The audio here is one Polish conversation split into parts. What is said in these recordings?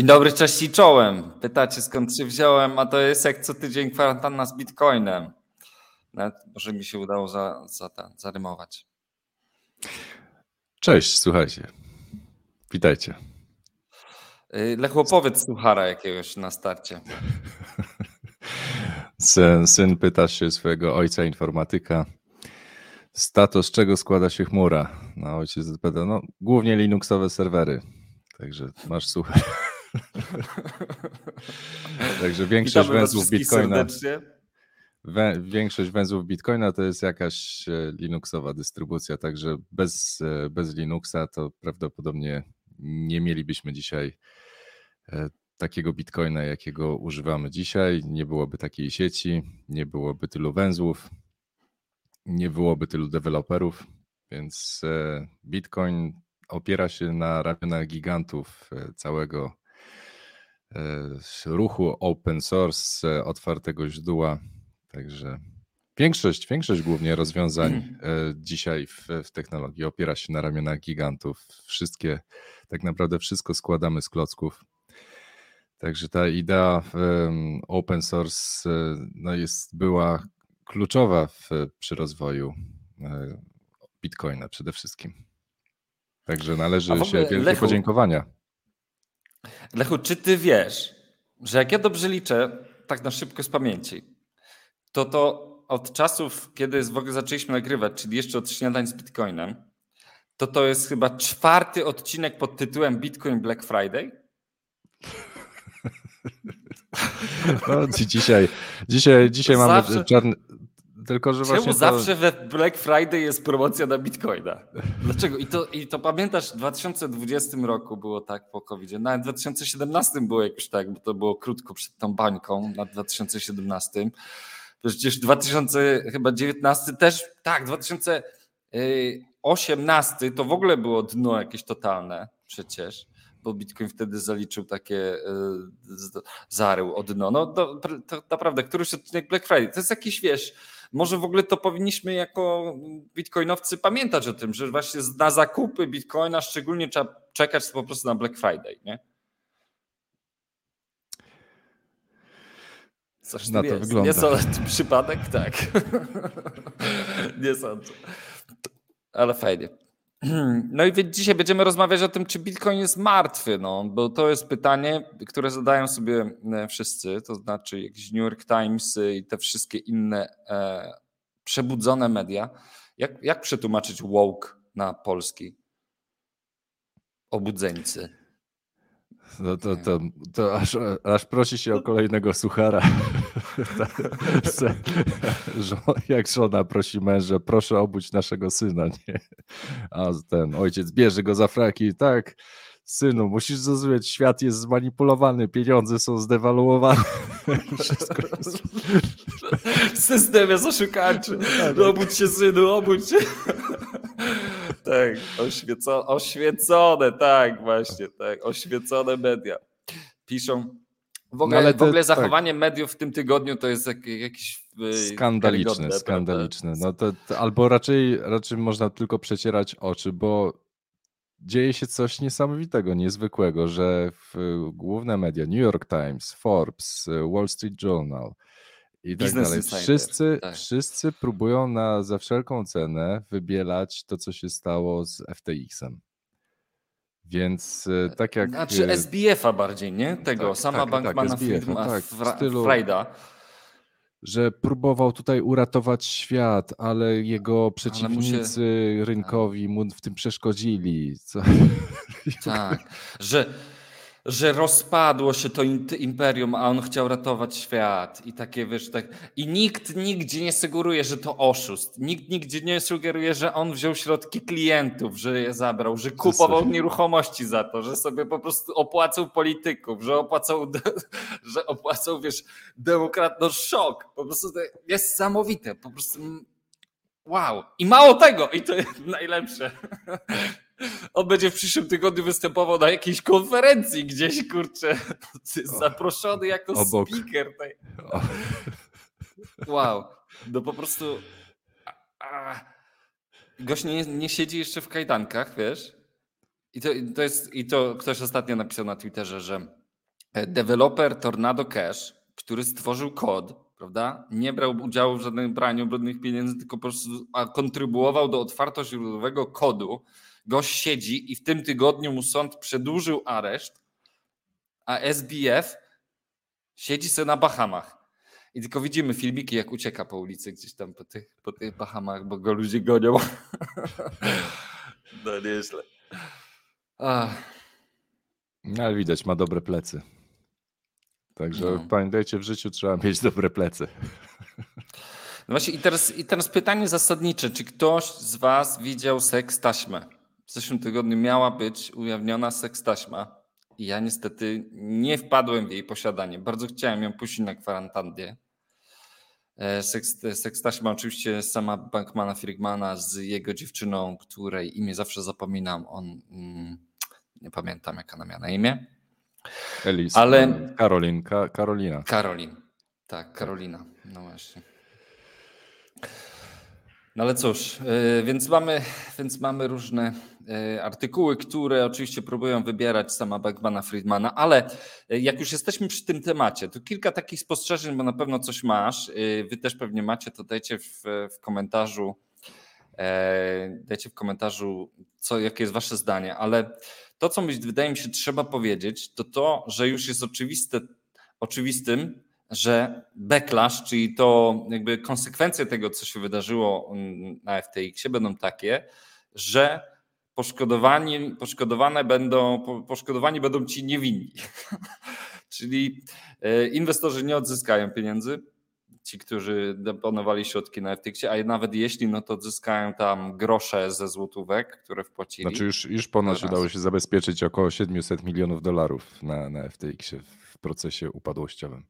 Dzień dobry, cześć i czołem. Pytacie skąd się wziąłem, a to jest jak co tydzień kwarantanna z Bitcoinem. Nawet może mi się udało za, za zarymować. Cześć, słuchajcie. Witajcie. Y, Lechu, opowiedz suchara jakiegoś na starcie. Syn, syn pyta się swojego ojca informatyka, stato, z czego składa się chmura? No ojciec odpowiada, no głównie Linuxowe serwery. Także masz suchar. Także większość Witamy węzłów Bitcoina, serdecznie. wę, większość węzłów Bitcoina to jest jakaś e, Linuxowa dystrybucja, także bez, e, bez Linuxa to prawdopodobnie nie mielibyśmy dzisiaj e, takiego Bitcoina, jakiego używamy dzisiaj. Nie byłoby takiej sieci, nie byłoby tylu węzłów, nie byłoby tylu deweloperów, więc Bitcoin opiera się na ramionach gigantów całego ruchu open source, e, otwartego źródła. Także większość, większość głównie rozwiązań e, dzisiaj w, w technologii opiera się na ramionach gigantów. Wszystkie, tak naprawdę wszystko składamy z klocków. Także ta idea open source e, no jest, była kluczowa w, przy rozwoju Bitcoina przede wszystkim. Także należy się wielkie Lechu- podziękowania. Lechu, czy ty wiesz, że jak ja dobrze liczę, tak na szybko z pamięci, to to od czasów, kiedy w ogóle zaczęliśmy nagrywać, czyli jeszcze od śniadań z Bitcoinem, to to jest chyba czwarty odcinek pod tytułem Bitcoin Black Friday? No, dzi- dzisiaj, dzisiaj, dzisiaj mamy Zawsze- czarny. Tylko, że Czemu właśnie to, zawsze we Black Friday jest promocja na Bitcoina? Dlaczego? I to, I to pamiętasz, w 2020 roku było tak po covid nawet w 2017 było jakoś tak, bo to było krótko przed tą bańką na 2017. Przecież 2019 też, tak, 2018 to w ogóle było dno jakieś totalne przecież, bo Bitcoin wtedy zaliczył takie, y, zarył o dno. No to, to naprawdę, któryś odcinek Black Friday, to jest jakiś, wiesz, może w ogóle to powinniśmy jako bitcoinowcy pamiętać o tym, że właśnie na zakupy bitcoina szczególnie trzeba czekać po prostu na Black Friday, nie? Coś Na to jest. wygląda. Nie sądzę, przypadek? Tak. Nie sądzę. Ale fajnie. No i dzisiaj będziemy rozmawiać o tym, czy Bitcoin jest martwy, no, bo to jest pytanie, które zadają sobie e, wszyscy, to znaczy jakiś New York Times i te wszystkie inne e, przebudzone media. Jak, jak przetłumaczyć woke na polski? Obudzeńcy. No to, to, to aż, aż prosi się o kolejnego suchara. Żo- Jak żona prosi męża, proszę obudź naszego syna. Nie? A ten ojciec bierze go za fraki. Tak, synu, musisz zrozumieć, świat jest zmanipulowany, pieniądze są zdewaluowane. Wszystko jest... System jest oszukaczy. No, obudź się, synu, obudź się. Tak, oświeco, oświecone, tak, właśnie, tak, oświecone media. Piszą. W ogóle, No, ale w ogóle tak. zachowanie mediów w tym tygodniu to jest jak, jakiś y, Skandaliczne, skandaliczne. No to, to, albo raczej, raczej można tylko przecierać oczy, bo dzieje się coś niesamowitego, niezwykłego, że w, główne media, New York Times, Forbes, Wall Street Journal i tak Business dalej, Insider, wszyscy, tak. wszyscy próbują na, za wszelką cenę wybielać to, co się stało z FTX-em. Więc e, tak jak... Znaczy e, SBF-a bardziej, nie? Tego, tak, sama tak, tak, Bankmana SBF-a, Friedma, tak, w Fra- stylu- Frajda. że próbował tutaj uratować świat, ale jego przeciwnicy rynkowi mu w tym przeszkodzili. Co? Tak, że, że rozpadło się to imperium, a on chciał ratować świat i takie, wiesz, tak. I nikt nigdzie nie sugeruje, że to oszust. Nikt nigdzie nie sugeruje, że on wziął środki klientów, że je zabrał, że kupował nieruchomości za to, że sobie po prostu opłacał polityków, że opłacał, że opłacał, wiesz, demokrat, no szok. Po prostu to niesamowite, po prostu mm, wow. I mało tego, i to jest najlepsze. On będzie w przyszłym tygodniu występował na jakiejś konferencji gdzieś, kurczę, zaproszony jako Obok. speaker. Tej. Wow, no po prostu gość nie, nie siedzi jeszcze w kajdankach, wiesz? I to, to jest, I to ktoś ostatnio napisał na Twitterze, że e, deweloper Tornado Cash, który stworzył kod, prawda, nie brał udziału w żadnym braniu brudnych pieniędzy, tylko po prostu kontrybuował do otwartoźródłowego kodu. Gość siedzi i w tym tygodniu mu sąd przedłużył areszt, a SBF siedzi sobie na Bahamach. I tylko widzimy filmiki, jak ucieka po ulicy gdzieś tam po tych, po tych Bahamach, bo go ludzie gonią. no nieźle. No, ale widać, ma dobre plecy. Także no. pamiętajcie, w życiu trzeba mieć dobre plecy. No właśnie i teraz, i teraz pytanie zasadnicze. Czy ktoś z was widział seks taśmę? W zeszłym tygodniu miała być ujawniona seks taśma i ja niestety nie wpadłem w jej posiadanie. Bardzo chciałem ją puścić na kwarantannę. E, seks, taśma oczywiście sama Bankmana Friedmana z jego dziewczyną, której imię zawsze zapominam. On, mm, nie pamiętam jaka ona miała na imię. Elis, ale Karolin, Ka Karolina. Karolin, tak, Karolina. No właśnie. No ale cóż, e, więc mamy, więc mamy różne e, artykuły, które oczywiście próbują wybierać sama Beckmana Friedmana, ale e, jak już jesteśmy przy tym temacie, to kilka takich spostrzeżeń, bo na pewno coś masz, wy też pewnie macie, to dajcie w, w komentarzu, dajcie w komentarzu, co, jakie jest wasze zdanie, ale to, co wydaje mi się trzeba powiedzieć, to to, że już jest oczywiste, oczywistym, że backlash, czyli to jakby konsekwencje tego, co się wydarzyło na FTX-ie będą takie, że poszkodowani, poszkodowane będą, poszkodowani będą ci niewinni. czyli e, inwestorzy nie odzyskają pieniędzy, ci, którzy deponowali środki na FTX-ie, a nawet jeśli, no to odzyskają tam grosze ze złotówek, które wpłacili. Znaczy już, już ponoć udało się zabezpieczyć około 700 milionów dolarów na, na FTX-ie w procesie upadłościowym.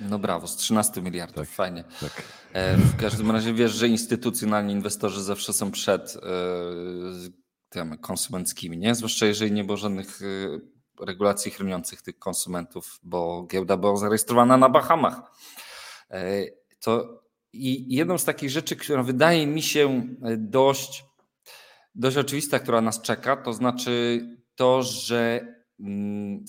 No brawo, z 13 miliardów, tak, fajnie. Tak. E, w każdym razie wiesz, że instytucjonalni inwestorzy zawsze są przed e, konsumenckimi, nie? Zwłaszcza jeżeli nie było żadnych e, regulacji chroniących tych konsumentów, bo giełda była zarejestrowana na Bahamach. To i jedną z takich rzeczy, która wydaje mi się dość, dość oczywista, która nas czeka, to znaczy to, że mm,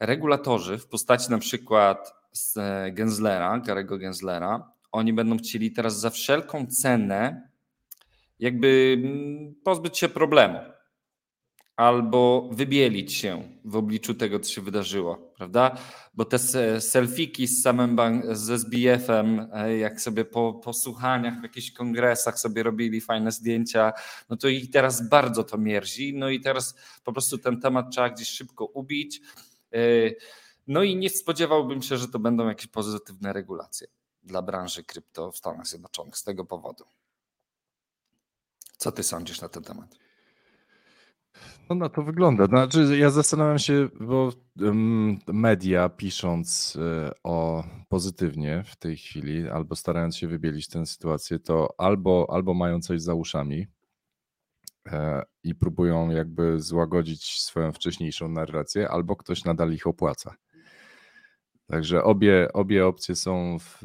regulatorzy w postaci na przykład z Genslera, Garego Genslera, oni będą chcieli teraz za wszelką cenę jakby mm, pozbyć się problemu albo wybielić się w obliczu tego, co się wydarzyło, prawda? Bo te selfiki z samym bank, z SBF-em, e, jak sobie po, po słuchaniach w jakichś kongresach sobie robili fajne zdjęcia, no to ich teraz bardzo to mierzi, no i teraz po prostu ten temat trzeba gdzieś szybko ubić. E, no i nie spodziewałbym się, że to będą jakieś pozytywne regulacje dla branży krypto w Stanach Zjednoczonych z tego powodu. Co ty sądzisz na ten temat? No na to wygląda. Znaczy, ja zastanawiam się, bo media pisząc e, o pozytywnie w tej chwili, albo starając się wybielić tę sytuację, to albo, albo mają coś za uszami, E, i próbują jakby złagodzić swoją wcześniejszą narrację, albo ktoś nadal ich opłaca. Także obie, obie opcje są w,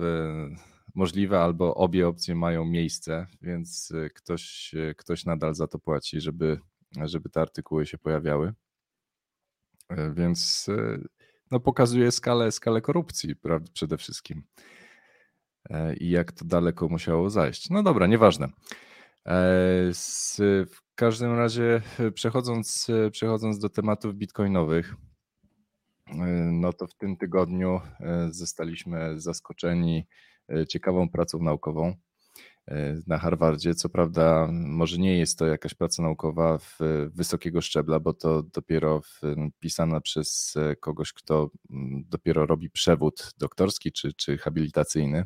możliwe, albo obie opcje mają miejsce, więc e, ktoś, e, ktoś nadal za to płaci, żeby, żeby te artykuły się pojawiały. Więc no, pokazuje skalę, skalę korupcji prawda, przede wszystkim i jak to daleko musiało zajść. No dobra, nieważne. Z, w każdym razie e, przechodząc, e, przechodząc do tematów bitcoinowych, e, no to w tym tygodniu zostaliśmy zaskoczeni ciekawą pracą naukową na Harvardzie. Co prawda, może nie jest to jakaś praca naukowa w wysokiego szczebla, bo to dopiero pisana przez kogoś, kto dopiero robi przewód doktorski czy, czy habilitacyjny.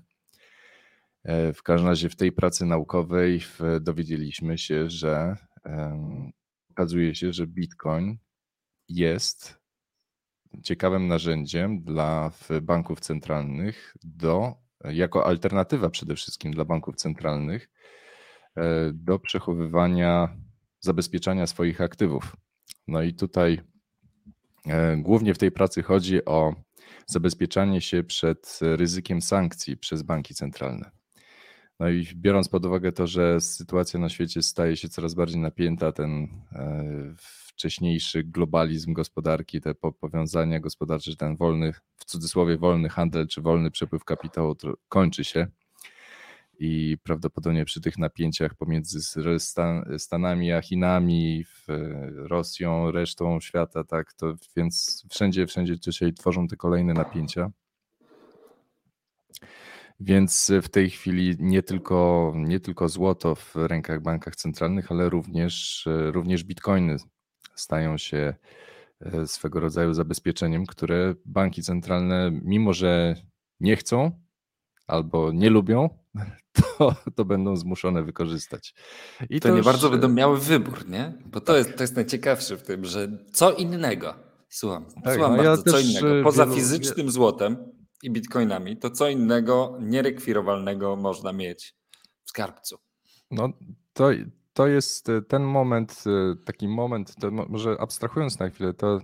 W każdym razie w tej pracy naukowej dowiedzieliśmy się, że okazuje się, że Bitcoin jest ciekawym narzędziem dla banków centralnych do, jako alternatywa przede wszystkim dla banków centralnych e, do przechowywania, zabezpieczania swoich aktywów. No i tutaj e, głównie w tej pracy chodzi o zabezpieczanie się przed ryzykiem sankcji przez banki centralne. No i biorąc pod uwagę to, że sytuacja na świecie staje się coraz bardziej napięta, ten wcześniejszy globalizm gospodarki, te powiązania gospodarcze, ten wolny, w cudzysłowie wolny handel czy wolny przepływ kapitału kończy się i prawdopodobnie przy tych napięciach pomiędzy Stanami a Chinami, Rosją, resztą świata, tak, to więc wszędzie, wszędzie dzisiaj tworzą te kolejne napięcia. Więc w tej chwili nie tylko, nie tylko złoto w rękach bankach centralnych, ale również, również bitcoiny stają się e, swego rodzaju zabezpieczeniem, które banki centralne, mimo że nie chcą albo nie lubią, to, to będą zmuszone wykorzystać. I to, to nie już... bardzo będą miały wybór, nie? Bo to jest, to jest najciekawsze w tym, że co innego. Słucham, tak, słucham no bardzo, ja co innego. E, Poza wielu... fizycznym złotem i bitcoinami, to co innego nierekwirowalnego można mieć w skarbcu. No to, to jest e, ten moment, e, taki moment, może abstrahując na chwilę, to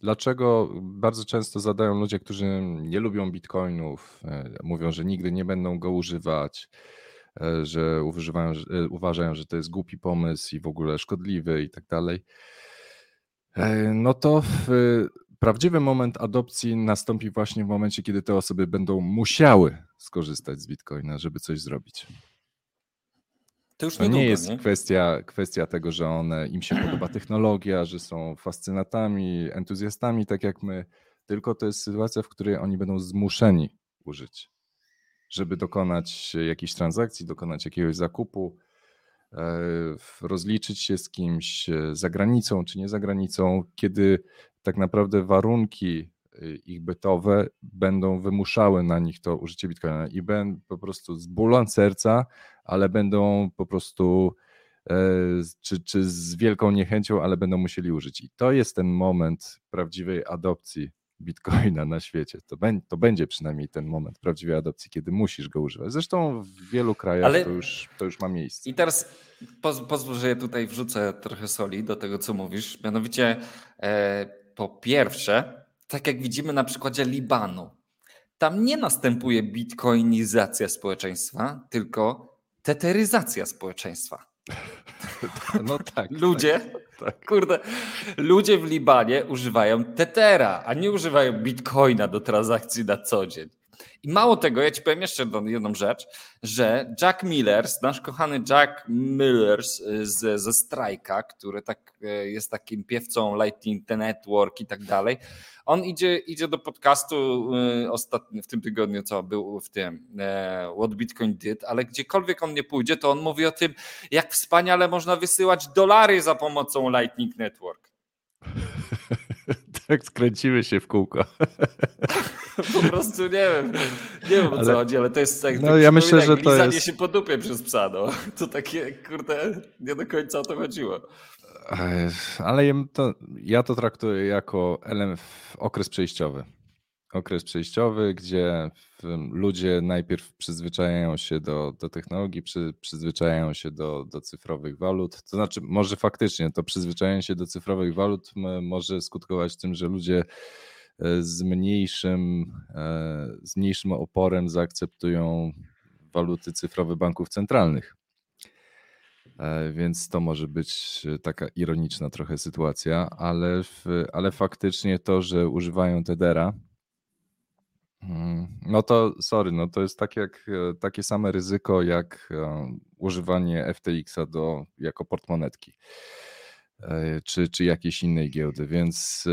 dlaczego bardzo często zadają ludzie, którzy nie lubią bitcoinów, e, mówią, że nigdy nie będą go używać, że uważają, że to jest głupi pomysł i w ogóle szkodliwy i tak dalej. No to prawdziwy moment adopcji nastąpi właśnie w momencie, kiedy te osoby będą musiały skorzystać z bitcoina, żeby coś zrobić. To już to nie jest nie? Kwestia, kwestia tego, że one, im się podoba technologia, że są fascynatami, entuzjastami, tak jak my, tylko to jest sytuacja, w której oni będą zmuszeni użyć, żeby dokonać jakiejś transakcji, dokonać jakiegoś zakupu, e, rozliczyć się z kimś e, za granicą czy nie za granicą, kiedy tak naprawdę warunki Y, ich bytowe będą wymuszały na nich to użycie bitcoina i będą po prostu z bólem serca, ale będą po prostu e, czy, czy z wielką niechęcią, ale będą musieli użyć. I to jest ten moment prawdziwej adopcji bitcoina na świecie. To, be, to będzie przynajmniej ten moment prawdziwej adopcji, kiedy musisz go używać. Zresztą w wielu krajach ale... to, już, to już ma miejsce. I teraz poz, pozwól, że ja tutaj wrzucę trochę soli do tego, co mówisz. Mianowicie e, po pierwsze, tak jak widzimy na przykładzie Libanu. Tam nie następuje bitcoinizacja społeczeństwa, tylko teteryzacja społeczeństwa. No tak. ludzie, tak, tak. kurde, ludzie w Libanie używają tetera, a nie używają bitcoina do transakcji na co dzień. I mało tego, ja ci powiem jeszcze jedną rzecz, że Jack Millers, nasz kochany Jack Millers z, ze Strajka, który tak, e, jest takim piewcą Lightning Network i tak dalej, on idzie, idzie do podcastu y, ostatnio, w tym tygodniu, co był w tym e, What Bitcoin Did, ale gdziekolwiek on nie pójdzie, to on mówi o tym, jak wspaniale można wysyłać dolary za pomocą Lightning Network. tak skręciły się w kółko. po prostu nie wiem, nie wiem o co ale, chodzi, ale to jest tak, no, tak ja myślę, że to jest... się po dupie przez psa, no. To takie, kurde, nie do końca o to chodziło. Ale to, ja to traktuję jako element, okres przejściowy. Okres przejściowy, gdzie ludzie najpierw przyzwyczajają się do, do technologii, przy, przyzwyczajają się do, do cyfrowych walut. To znaczy, może faktycznie to przyzwyczajenie się do cyfrowych walut może skutkować tym, że ludzie e, z mniejszym, e, z mniejszym oporem zaakceptują waluty cyfrowe banków centralnych. E, więc to może być taka ironiczna trochę sytuacja, ale, ale faktycznie to, że używają Tedera, no to sorry, no to jest tak jak, e, takie same ryzyko jak używanie FTX-a do, jako portmonetki czy, czy jakiejś innej giełdy, więc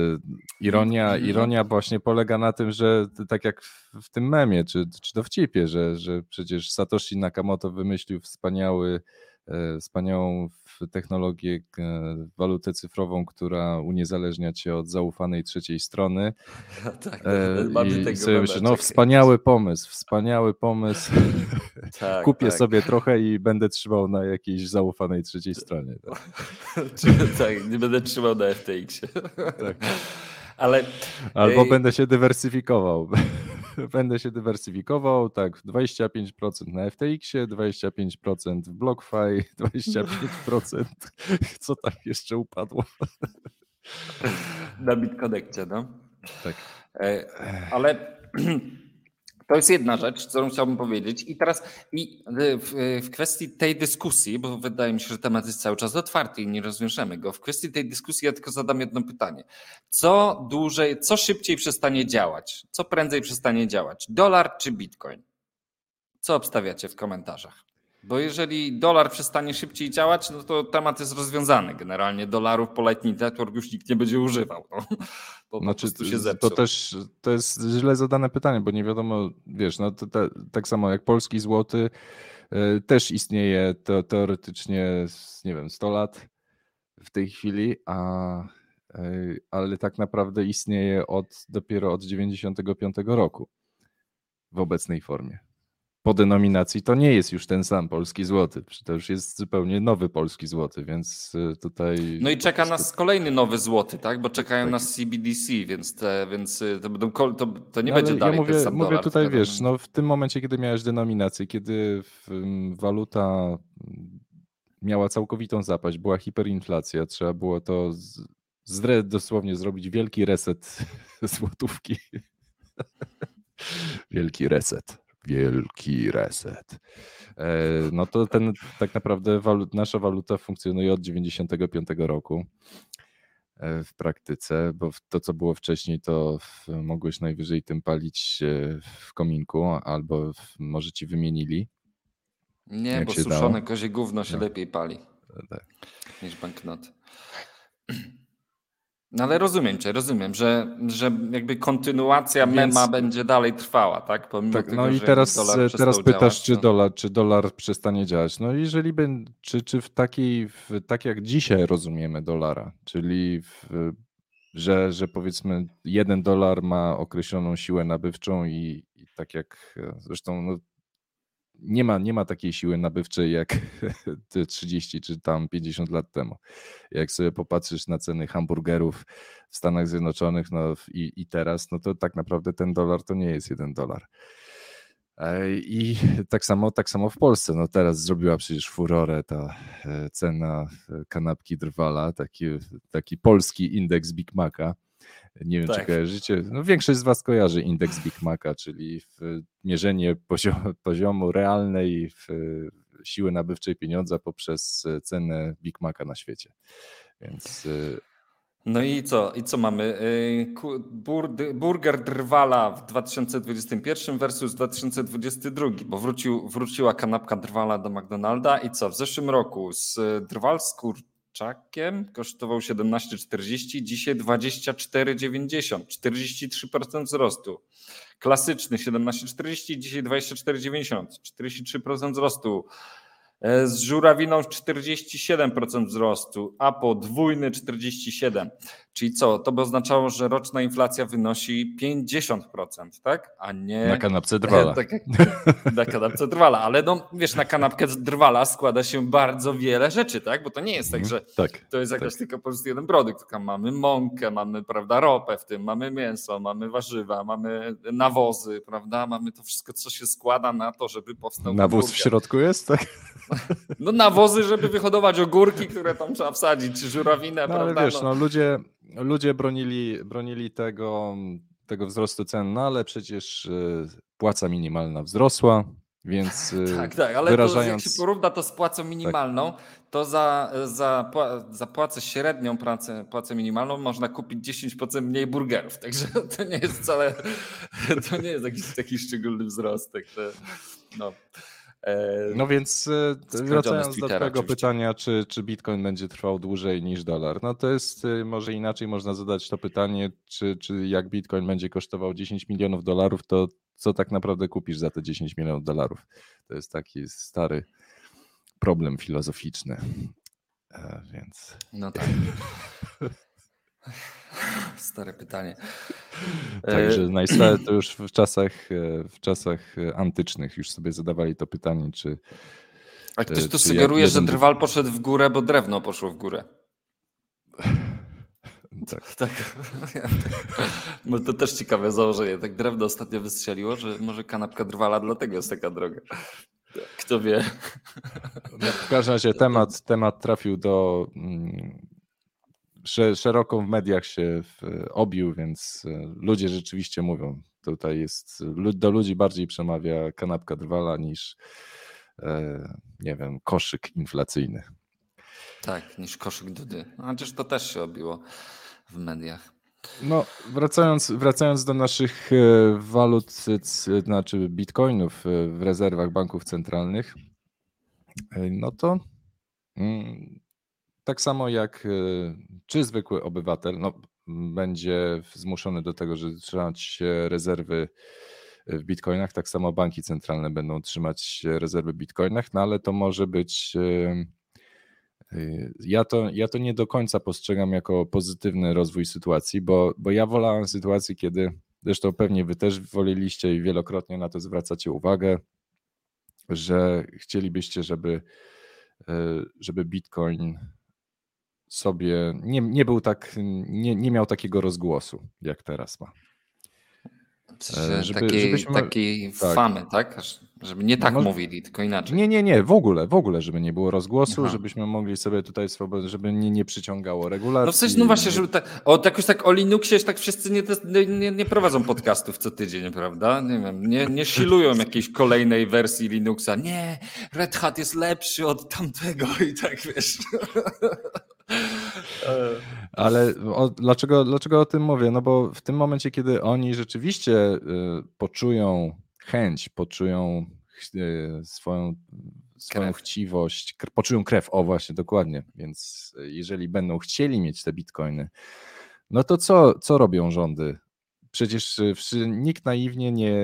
ironia, mhm. ironia właśnie polega na tym, że tak jak w tym memie, czy, czy dowcipie, że, że przecież Satoshi Nakamoto wymyślił wspaniały E, wspaniałą technologię, e, walutę cyfrową, która uniezależnia cię od zaufanej trzeciej strony. tak, e, I sobie myślę, no wspaniały pomysł, wspaniały pomysł. tak, Kupię tak. sobie trochę i będę trzymał na jakiejś zaufanej trzeciej stronie. Tak, tak nie będę trzymał na FTX. tak. Ale... Albo będę się dywersyfikował. będę się dywersyfikował, tak, 25% na FTX-ie, 25% w BlockFi, 25%, co tam jeszcze upadło? Na BitConnectie, no. Tak. E, ale To jest jedna rzecz, którą chciałbym powiedzieć. I teraz i w, w, kwestii tej dyskusji, bo wydaje mi się, że temat jest cały czas otwarty i nie rozwiążemy go. W kwestii tej dyskusji ja tylko zadam jedno pytanie. Co dłużej, co szybciej przestanie działać? Co prędzej przestanie działać? Dolar czy bitcoin? Co obstawiacie w komentarzach? Bo jeżeli dolar przestanie szybciej działać, no to temat jest rozwiązany. Generalnie dolarów po Lightning Network już nikt nie będzie używał. No, bo znaczy, się to też to jest źle zadane pytanie, bo nie wiadomo, wiesz, no to, to, tak samo jak polski złoty y, też istnieje to, teoretycznie, nie wiem, 100 lat w tej chwili, a y, ale tak naprawdę istnieje od dopiero od 95 roku w obecnej formie po denominacji to nie jest już ten sam polski złoty. To już jest zupełnie nowy polski złoty, więc y, tutaj. No i czeka nas kolejny nowy złoty, tak? Bo czekają tak. nas CBDC, więc, te, więc y, to, będą, to, to nie no, będzie dalej. Ja mówię, mówię tutaj, wiesz, no w tym momencie, kiedy miałeś denominację, kiedy waluta miała całkowitą zapaść, była hiperinflacja, trzeba było to z, z dosłownie zrobić wielki reset złotówki. wielki reset wielki reset. E, no to ten tak naprawdę walut, nasza waluta funkcjonuje od 95 roku e, w praktyce, bo to co było wcześniej to mogłeś najwyżej tym palić w kominku albo może ci wymienili. Nie, bo suszone dało. kozie gówno się no. lepiej pali e, tak. niż banknoty. No ale rozumiem cię, rozumiem, że, że jakby kontynuacja Więc... mema będzie dalej trwała, tak? Pomimo tak, tego, no i teraz, teraz pytasz, działać, czy, dolar, czy dolar przestanie działać. No jeżeli by, czy, czy w takiej, w, tak jak dzisiaj rozumiemy dolara, czyli w, że, że powiedzmy jeden dolar ma określoną siłę nabywczą i, i tak jak zresztą no, nie ma, nie ma takiej siły nabywczej jak 30 czy tam 50 lat temu. Jak sobie popatrzysz na ceny hamburgerów w Stanach Zjednoczonych no i, i teraz, no to tak naprawdę ten dolar to nie jest jeden dolar. E, I tak samo, tak samo w Polsce. No teraz zrobiła przecież furorę ta e, cena e, kanapki drwala, taki, taki polski indeks Big Maca nie wiem, tak. czy kojarzycie. No, większość z Was kojarzy indeks Big Maca, czyli mierzenie poziomu, poziomu realnej siły nabywczej pieniądza poprzez cenę Big Maca na świecie. Więc. Y, no i co? I co mamy? Y, burger Drwala w 2021 versus 2022, bo wrócił, wróciła kanapka Drwala do McDonalda i co? W zeszłym roku z Drwal z kurczakiem kosztował 17,40, dzisiaj 24,90, 43% wzrostu. Klasyczny 17,40, dzisiaj 24,90, 43% wzrostu. E, z żurawiną 47% wzrostu, a podwójny 47%. Czyli co? To by oznaczało, że roczna inflacja wynosi 50%, tak? A nie. Na kanapce drwala. Tak jak na kanapce drwala, ale no wiesz, na kanapkę drwala składa się bardzo wiele rzeczy, tak? Bo to nie jest tak, mhm. że tak, to jest jakaś tak. tylko po prostu jeden produkt. Mamy mąkę, mamy, prawda, ropę w tym, mamy mięso, mamy warzywa, mamy nawozy, prawda? Mamy to wszystko, co się składa na to, żeby powstał. Nawóz w środku jest, tak? No nawozy, żeby wyhodować ogórki, które tam trzeba wsadzić, czy żurawinę, no, prawda? Ale wiesz, no, no ludzie, ludzie bronili, bronili tego, tego wzrostu cen, no ale przecież y, płaca minimalna wzrosła, więc y, tak, tak, ale wyrażając... to, jak się porówna to z płacą minimalną, tak. to za, za, za płacę średnią, płacę, płacę minimalną można kupić 10% mniej burgerów, także to nie jest wcale, to nie jest jakiś taki szczególny wzrost. Także, no. E, no więc e, wracając do tego pytania, czy, czy Bitcoin będzie trwał dłużej niż dolar, no to jest e, może inaczej można zadać to pytanie, czy, czy jak Bitcoin będzie kosztował 10 milionów dolarów, to co tak naprawdę kupisz za te 10 milionów dolarów? To jest taki stary problem filozoficzny. Więc. No tak. Stare pytanie. Także najstare to już w czasach, e, w czasach antycznych już sobie zadawali to pytanie, czy. A ktoś tu sugeruje, że drwal poszedł w górę, bo drewno poszło w górę. Tak. tak. No to też ciekawe założenie. Tak drewno ostatnio wystrzeliło, że może kanapka drwala dlatego jest taka droga. Kto wie. No, w każdym razie temat, temat trafił do mm, szeroko w mediach się obił, więc e, ludzie rzeczywiście mówią, Tutaj jest, do ludzi bardziej przemawia kanapka drwala niż, e, nie wiem, koszyk inflacyjny. Tak, niż koszyk Dudy. Chociaż to też się obiło w mediach. No, wracając, wracając do naszych e, walut, znaczy bitcoinów w rezerwach banków centralnych, no to mm, tak samo jak czy zwykły obywatel no, będzie zmuszony do tego, że trzymać rezerwy w bitcoinach, tak samo banki centralne będą trzymać rezerwy w bitcoinach, no ale to może być Y, ja to, ja to nie do końca postrzegam jako pozytywny rozwój sytuacji, bo, bo ja wolałem sytuacji, kiedy, zresztą pewnie wy też woleliście i wielokrotnie na to zwracacie uwagę, że chcielibyście, żeby, y, żeby Bitcoin sobie nie, nie był tak, nie, nie miał takiego rozgłosu, jak teraz ma. W sensie e, żeby, takiej, żebyśmy... takiej tak. famy, tak? Żeby nie tak no, mówili, tylko inaczej. Nie, nie, nie, w ogóle, w ogóle, żeby nie było rozgłosu, Aha. żebyśmy mogli sobie tutaj swobodnie, żeby nie, nie przyciągało regulacji. No w sensie, no właśnie, żeby tak, o, jakoś tak o Linuxie tak wszyscy nie, nie, nie prowadzą podcastów co tydzień, prawda? Nie wiem, nie, nie silują jakiejś kolejnej wersji Linuxa. Nie, Red Hat jest lepszy od tamtego i tak, wiesz. Ale o, dlaczego, dlaczego o tym mówię? No bo w tym momencie, kiedy oni rzeczywiście y, poczują chęć, poczują y, swoją, swoją chciwość, poczują krew, o właśnie, dokładnie. Więc jeżeli będą chcieli mieć te bitcoiny, no to co, co robią rządy? Przecież nikt naiwnie nie,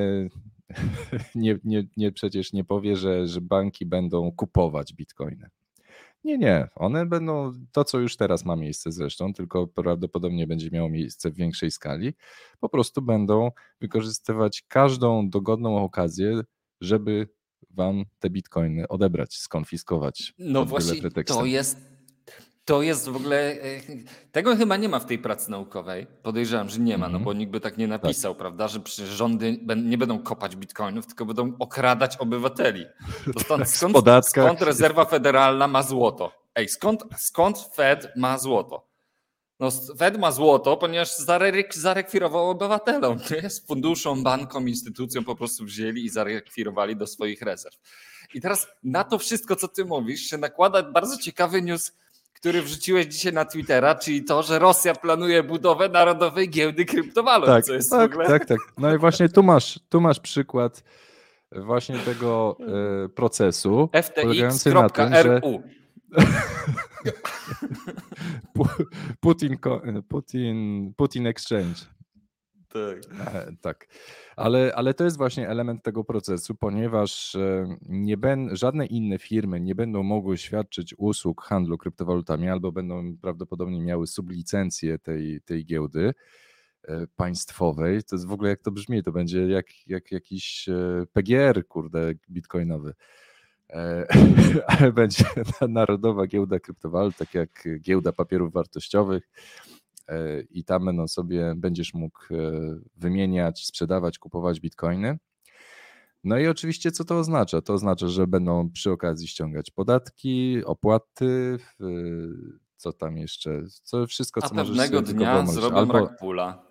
nie, nie, nie przecież nie powie, że, że banki będą kupować bitcoiny. Nie, nie. One będą to, co już teraz ma miejsce zresztą, tylko prawdopodobnie będzie miało miejsce w większej skali. Po prostu będą wykorzystywać każdą dogodną okazję, żeby wam te bitcoiny odebrać, skonfiskować. No właśnie, to jest to jest w ogóle. E, tego chyba nie ma w tej pracy naukowej. Podejrzewam, że nie ma, no mhm. bo nikt by tak nie tak. napisał, tak. prawda? Że przecież rządy nie będą kopać bitcoinów, tylko będą okradać obywateli. To stąd, tak, skąd, skąd rezerwa federalna ma złoto? Ej, skąd, skąd Fed ma złoto? No, Fed ma złoto, ponieważ zarekwirował obywatelom. Z funduszom, bankom, instytucjom po prostu wzięli i zarekwirowali do swoich rezerw. I teraz na to wszystko, co ty mówisz, się nakłada bardzo ciekawy news który wrzuciłeś dzisiaj na Twittera, czyli to, że Rosja planuje budowę narodowej giełdy kryptowalut. Tak, co jest tak, tak, tak. No i właśnie tu masz, tu masz przykład właśnie tego e, procesu. FTX.ru Putin, Putin, Putin Exchange. Tak. E, tak. Ale, ale to jest właśnie element tego procesu, ponieważ e, nie ben, żadne inne firmy nie będą mogły świadczyć usług handlu kryptowalutami albo będą prawdopodobnie miały sublicencję tej, tej giełdy e, państwowej. To jest w ogóle jak to brzmi, to będzie jak, jak jakiś PGR, kurde, bitcoinowy. Ale będzie narodowa giełda kryptowalut, tak jak giełda papierów wartościowych i tam będą sobie, będziesz mógł e, wymieniać, sprzedawać, kupować bitcoiny. No i oczywiście co to oznacza? To oznacza, że będą przy okazji ściągać podatki, opłaty, co tam jeszcze, co wszystko, co A możesz pewnego dnia zrobią albo... rak pula.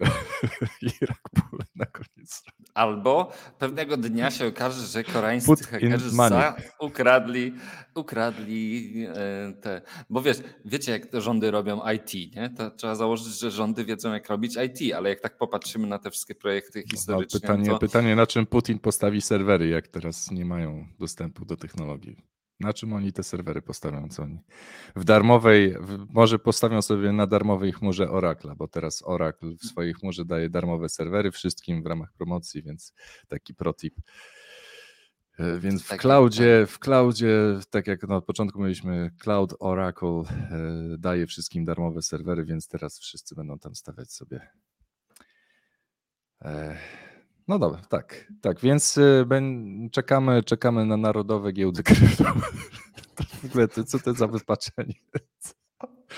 I rak pula na koniec. Albo pewnego dnia się okaże, że koreańscy Put hakerzy ukradli, ukradli e, te. Bo wiesz, wiecie, jak te rządy robią IT, nie? To trzeba założyć, że rządy wiedzą, jak robić IT, ale jak tak popatrzymy na te wszystkie projekty no, historyczne. No, pytanie, to... pytanie, na czym Putin postawi serwery, jak teraz nie mają dostępu do technologii. Na czym oni te serwery postawią? Co oni? W darmowej, w, może postawią sobie na darmowej chmurze Oracle, bo teraz Oracle w swojej chmurze daje darmowe serwery wszystkim w ramach promocji, więc taki protip. E, więc w tak, cloudzie, tak. w cloudzie, tak jak na początku mówiliśmy, Cloud Oracle e, daje wszystkim darmowe serwery, więc teraz wszyscy będą tam stawiać sobie e, no dobra, tak, tak, więc y, czekamy, czekamy na narodowe giełdy krypto. w ogóle co to za wypaczenie?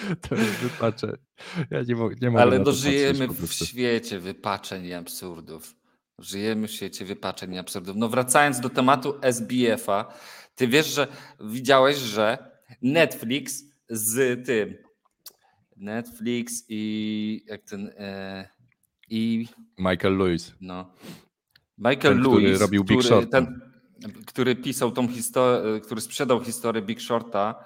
To jest wypaczenie. Ja nie, mogę, nie mogę Ale dożyjemy w świecie wypaczeń i absurdów. Żyjemy w świecie wypaczeń i absurdów. No wracając do tematu SBF-a, ty wiesz, że widziałeś, że Netflix z tym Netflix i jak ten e, i... Michael Lewis. No. Michael ten, Lewis, który robił Big Short. Ten, który pisał tą historię, który sprzedał historię Big Shorta,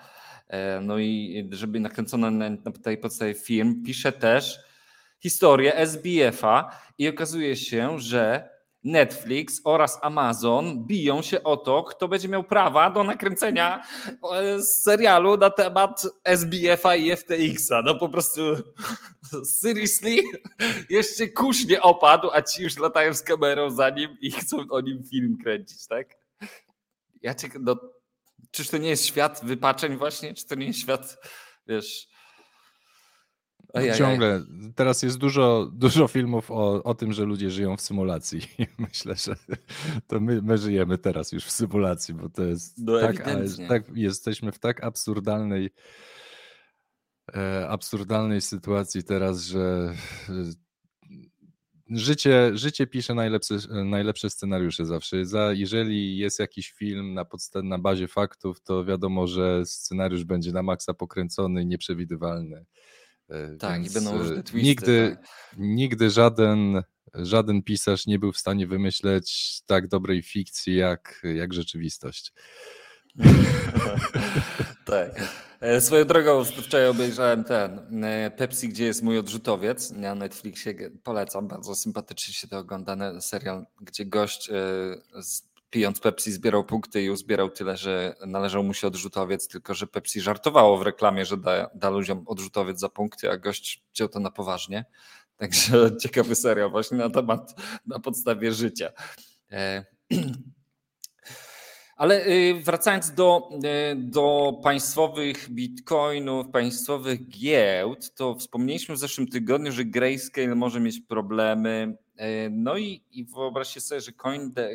e, no i żeby nakręcono na, na tej podstawie film, pisze też historię SBF-a i okazuje się, że Netflix oraz Amazon biją się o to, kto będzie miał prawa do nakręcenia e, serialu na temat SBF-a i FTX-a. No po prostu seriously, jeszcze kurz nie opadł, a ci już latają z kamerą za nim i chcą o nim film kręcić, tak? Ja czekam, no, czyż to nie jest świat wypaczeń właśnie? Czy to nie jest świat, wiesz, Ojej. Ciągle. Teraz jest dużo, dużo filmów o, o tym, że ludzie żyją w symulacji. Myślę, że to my, my żyjemy teraz już w symulacji, bo to jest no, tak, tak, jesteśmy w tak absurdalnej e, absurdalnej sytuacji teraz, że życie, życie pisze najlepsze, najlepsze scenariusze zawsze. Za, jeżeli jest jakiś film na, podstawie, na bazie faktów, to wiadomo, że scenariusz będzie na maksa pokręcony, nieprzewidywalny. E, tak, Więc i będą różne twisty. Nigdy, tak. nigdy żaden, żaden pisarz nie był w stanie wymyśleć tak dobrej fikcji jak, jak rzeczywistość. tak. E, swoją drogą wczoraj obejrzałem ten e, Pepsi, gdzie jest mój odrzutowiec na Netflixie. Polecam, bardzo sympatycznie się to oglądane serial, gdzie gość pijąc Pepsi zbierał punkty i uzbierał tyle, że należał mu się odrzutowiec, tylko że Pepsi żartowało w reklamie, że da, da ludziom odrzutowiec za punkty, a gość wziął to na poważnie. Także ciekawy serial właśnie na temat, na podstawie życia. E, ale y, wracając do, y, do państwowych bitcoinów, państwowych giełd, to wspomnieliśmy w zeszłym tygodniu, że Grayscale może mieć problemy E, no i, i wyobraźcie sobie, że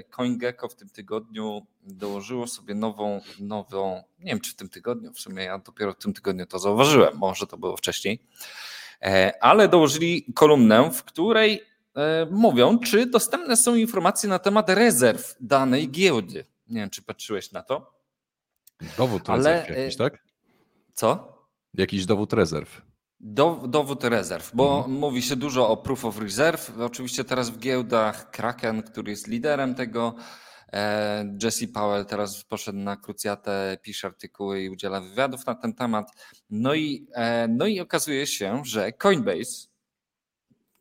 CoinGecko w tym tygodniu dołożyło sobie nową, nową, nie wiem czy w tym tygodniu, w sumie ja dopiero w tym tygodniu to zauważyłem, może to było wcześniej, e, ale dołożyli kolumnę, w której e, mówią, czy dostępne są informacje na temat rezerw danej giełdy. Nie wiem, czy patrzyłeś na to. Dowód rezerw jakiś, tak? Co? Jakiś dowód rezerw. Do, dowód rezerw, bo mhm. mówi się dużo o proof of reserve. Oczywiście teraz w giełdach Kraken, który jest liderem tego, e, Jesse Powell teraz poszedł na krucjatę, pisze artykuły i udziela wywiadów na ten temat. No i, e, no i okazuje się, że Coinbase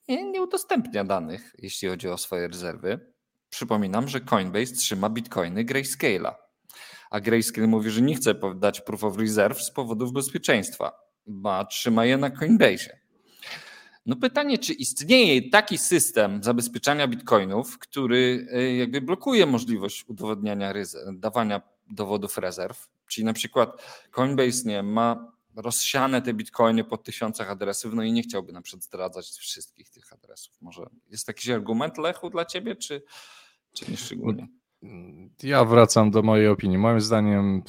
nie, nie udostępnia danych, jeśli chodzi o swoje rezerwy. Przypominam, że Coinbase trzyma bitcoiny Grayscale'a, a Grayscale mówi, że nie chce dać proof of reserve z powodów bezpieczeństwa ba trzyma je na Coinbase. No pytanie, czy istnieje taki system zabezpieczania bitcoinów, który y, jakby blokuje możliwość udowodniania dawania dowodów rezerw, czyli na przykład Coinbase nie ma rozsiane te bitcoiny po tysiącach adresów, no i nie chciałby na przykład zdradzać wszystkich tych adresów. Może jest jakiś argument Lechu dla ciebie, czy, nie szczególnie? Ja wracam do mojej opinii. Moim zdaniem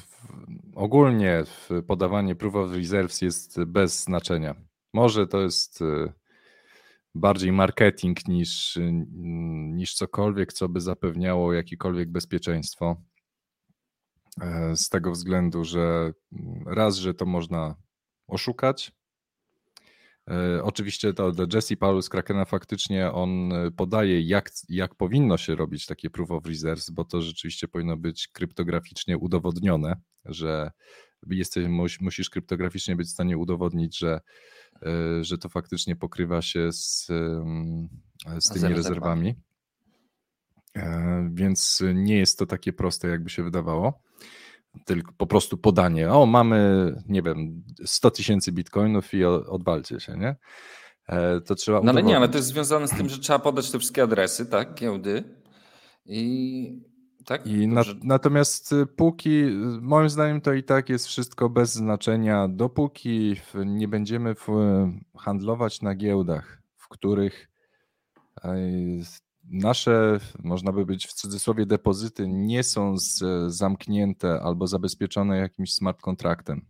ogólnie podawanie proof of reserves jest bez znaczenia. Może to jest y, bardziej marketing niż, niż cokolwiek, co by zapewniało jakiekolwiek bezpieczeństwo. E, z tego względu, że raz, że to można oszukać, oczywiście to Jesse Paulus Krakena faktycznie on e, podaje, jak, jak powinno się robić takie proof of reserves, bo to rzeczywiście powinno być kryptograficznie udowodnione, że jesteś, musisz kryptograficznie być w stanie udowodnić, że, e, że to faktycznie pokrywa się z, z tymi rezerwami. Więc nie jest to takie proste, jakby się wydawało tylko po prostu podanie, o mamy, nie wiem, 100 tysięcy bitcoinów i odwalcie się, nie? E, to trzeba No ale nie, ale to jest związane z tym, że trzeba podać te wszystkie adresy, tak, giełdy i tak? I na, natomiast y, póki, y, moim zdaniem to i tak jest wszystko bez znaczenia, dopóki nie będziemy handlować na giełdach, w których nasze, można by być w cudzysłowie, depozyty nie są z, zamknięte albo zabezpieczone jakimś smart kontraktem.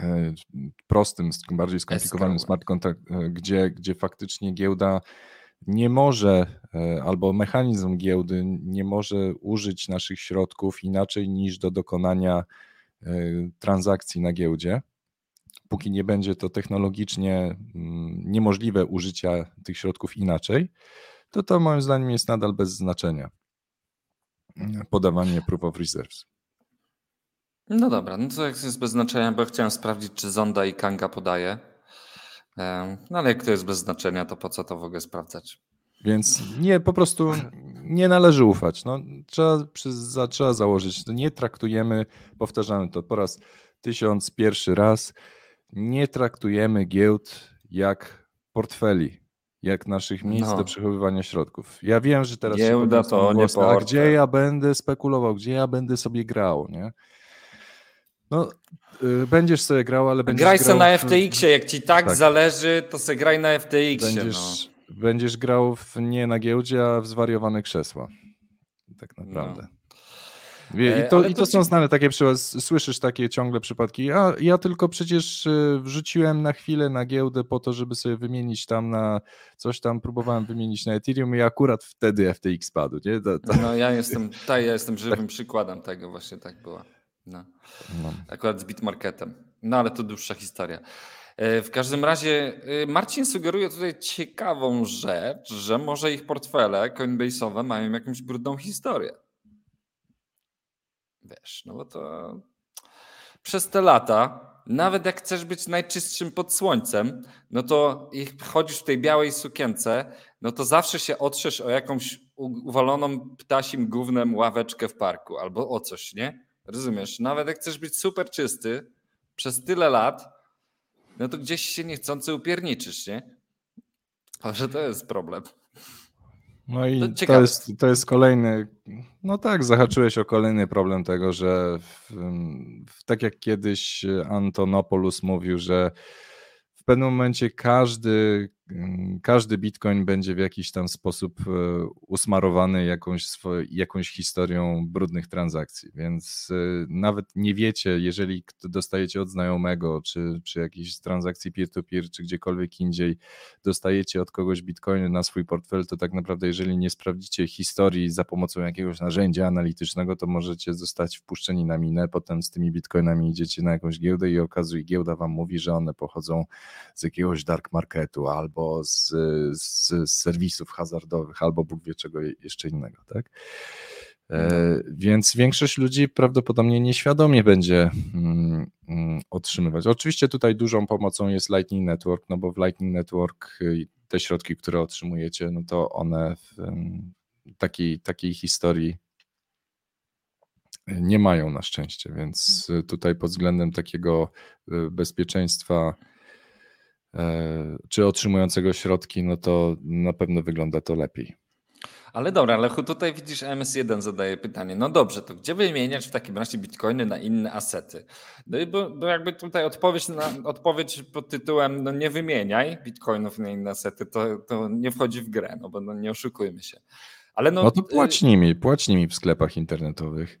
E, prostym, bardziej skomplikowanym smart kontrakt, e, gdzie, gdzie faktycznie giełda nie może, e, albo mechanizm giełdy nie może użyć naszych środków inaczej niż do dokonania transakcji na giełdzie. póki nie będzie to technologicznie mm, niemożliwe użycia tych środków inaczej, to to moim zdaniem jest nadal bez znaczenia. Podawanie proof of reserves. No dobra, no to jak jest bez znaczenia, bo chciałem sprawdzić, czy Zonda i Kanga podaje. No ale jak to jest bez znaczenia, to po co to w ogóle sprawdzać? Więc nie, po prostu nie należy ufać. No, trzeba, za, trzeba założyć, nie traktujemy, powtarzamy to po raz tysiąc pierwszy raz, nie traktujemy giełd jak portfeli, jak naszych miejsc no. do przechowywania środków. Ja wiem, że teraz Giełda to nie portfel. A gdzie ja będę spekulował, gdzie ja będę sobie grał, nie? No, y, będziesz sobie grał, ale będziesz Graj grał... sobie na FTX-ie, jak ci tak, tak, zależy, to se graj na FTX-ie. Będziesz, no. będziesz grał w, nie na giełdzie, a w zwariowane krzesła. Tak naprawdę. No. I e, to, i to, to są znane takie przykłady, słyszysz takie ciągle przypadki. A ja tylko przecież y, wrzuciłem na chwilę na giełdę po to, żeby sobie wymienić tam na coś tam, próbowałem wymienić na Ethereum i akurat wtedy FTX padł. Nie? To, to... No ja jestem, tak, ja jestem żywym tak. przykładem tego, właśnie tak było. No. No. Akurat z Bitmarketem. No ale to dłuższa historia. E, w każdym razie e, Marcin sugeruje tutaj ciekawą rzecz, że może ich portfele Coinbase'owe mają jakąś brudną historię. Wiesz, no bo to przez te lata, nawet jak chcesz być najczystszym pod słońcem, no to i chodzisz w tej białej sukience, no to zawsze się otrzesz o jakąś uwaloną ptasim gównem ławeczkę w parku albo o coś, nie? Rozumiesz? Nawet jak chcesz być super czysty przez tyle lat, no to gdzieś się niechcący upierniczysz, nie? Może to jest problem. No i to, to, jest, to jest kolejny, no tak, zahaczyłeś o kolejny problem tego, że w, w, tak jak kiedyś Antonopoulos mówił, że w pewnym momencie każdy, każdy bitcoin będzie w jakiś tam sposób e, usmarowany jakąś, jakąś historią brudnych transakcji, więc e, nawet nie wiecie, jeżeli dostajecie od znajomego, czy przy jakiejś transakcji peer-to-peer, czy gdziekolwiek indziej, dostajecie od kogoś bitcoiny na swój portfel, to tak naprawdę jeżeli nie sprawdzicie historii za pomocą jakiegoś narzędzia analitycznego, to możecie zostać wpuszczeni na minę, potem z tymi bitcoinami idziecie na jakąś giełdę i okazuje, giełda wam mówi, że one pochodzą z jakiegoś dark marketu albo z, z, z serwisów hazardowych, albo Bóg wie czego jeszcze innego, tak? E, no. Więc większość ludzi prawdopodobnie nieświadomie będzie mm, mm, otrzymywać. Oczywiście tutaj dużą pomocą jest Lightning Network, no bo w Lightning Network y, te środki, które otrzymujecie, no to one w takiej, takiej historii nie mają na szczęście, więc tutaj pod względem takiego y, bezpieczeństwa czy otrzymującego środki, no to na pewno wygląda to lepiej. Ale dobra, ale tutaj widzisz, MS1 zadaje pytanie. No dobrze, to gdzie wymieniać w takim razie bitcoiny na inne asety? No i bo, bo jakby tutaj odpowiedź, na, odpowiedź pod tytułem no nie wymieniaj bitcoinów na inne asety, to, to nie wchodzi w grę, no bo no nie oszukujmy się. Ale no, no to płać nimi, płać nimi w sklepach internetowych.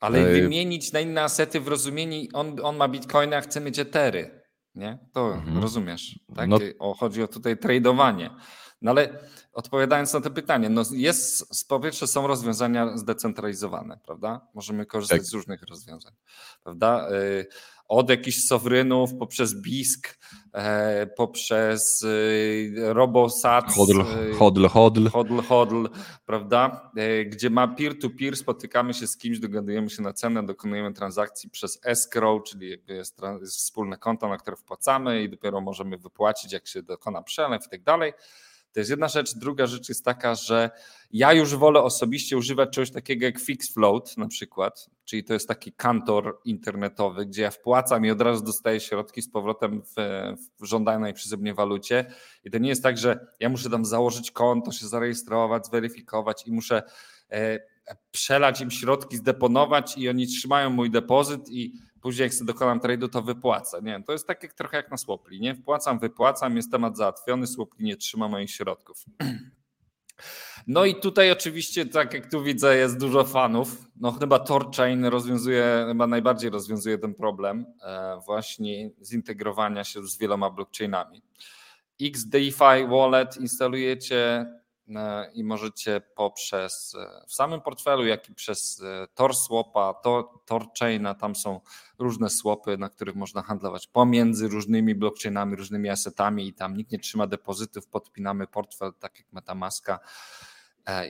Ale e... wymienić na inne asety w rozumieniu, on, on ma bitcoiny, a chce mieć etery nie? To mhm. rozumiesz. Tak? No. O, chodzi o tutaj tradowanie. No ale odpowiadając na to pytanie, no jest, po pierwsze są rozwiązania zdecentralizowane, prawda? Możemy korzystać tak. z różnych rozwiązań, prawda? Od jakichś sowrynów, poprzez BISK, e, poprzez y, RoboSat, hodl, y, hodl, hodl. hodl, hodl, prawda? E, gdzie ma peer-to-peer, spotykamy się z kimś, dogadujemy się na cenę, dokonujemy transakcji przez escrow, czyli jakby jest, jest wspólne konto, na które wpłacamy i dopiero możemy wypłacić, jak się dokona przelew i tak dalej. To jest jedna rzecz. Druga rzecz jest taka, że ja już wolę osobiście używać czegoś takiego jak fix float na przykład, czyli to jest taki kantor internetowy, gdzie ja wpłacam i od razu dostaję środki z powrotem w, w żądanej przeze mnie walucie. I to nie jest tak, że ja muszę tam założyć konto, się zarejestrować, zweryfikować i muszę e, przelać im środki, zdeponować i oni trzymają mój depozyt i później jak sobie dokonam trade'u, to wypłacę. Nie, to jest tak jak, trochę jak na Swapli, nie? Wpłacam, wypłacam, jest temat załatwiony, Swapli nie trzyma moich środków. No i tutaj oczywiście, tak jak tu widzę, jest dużo fanów. No chyba Torchain rozwiązuje, chyba najbardziej rozwiązuje ten problem e, właśnie zintegrowania się z wieloma blockchainami. XDeFi Wallet instalujecie i możecie poprzez e, w samym portfelu, jak i przez Tor Swapa, Tor, Tor Chaina, tam są różne swapy, na których można handlować pomiędzy różnymi blockchainami, różnymi assetami i tam nikt nie trzyma depozytów, podpinamy portfel tak jak Metamaska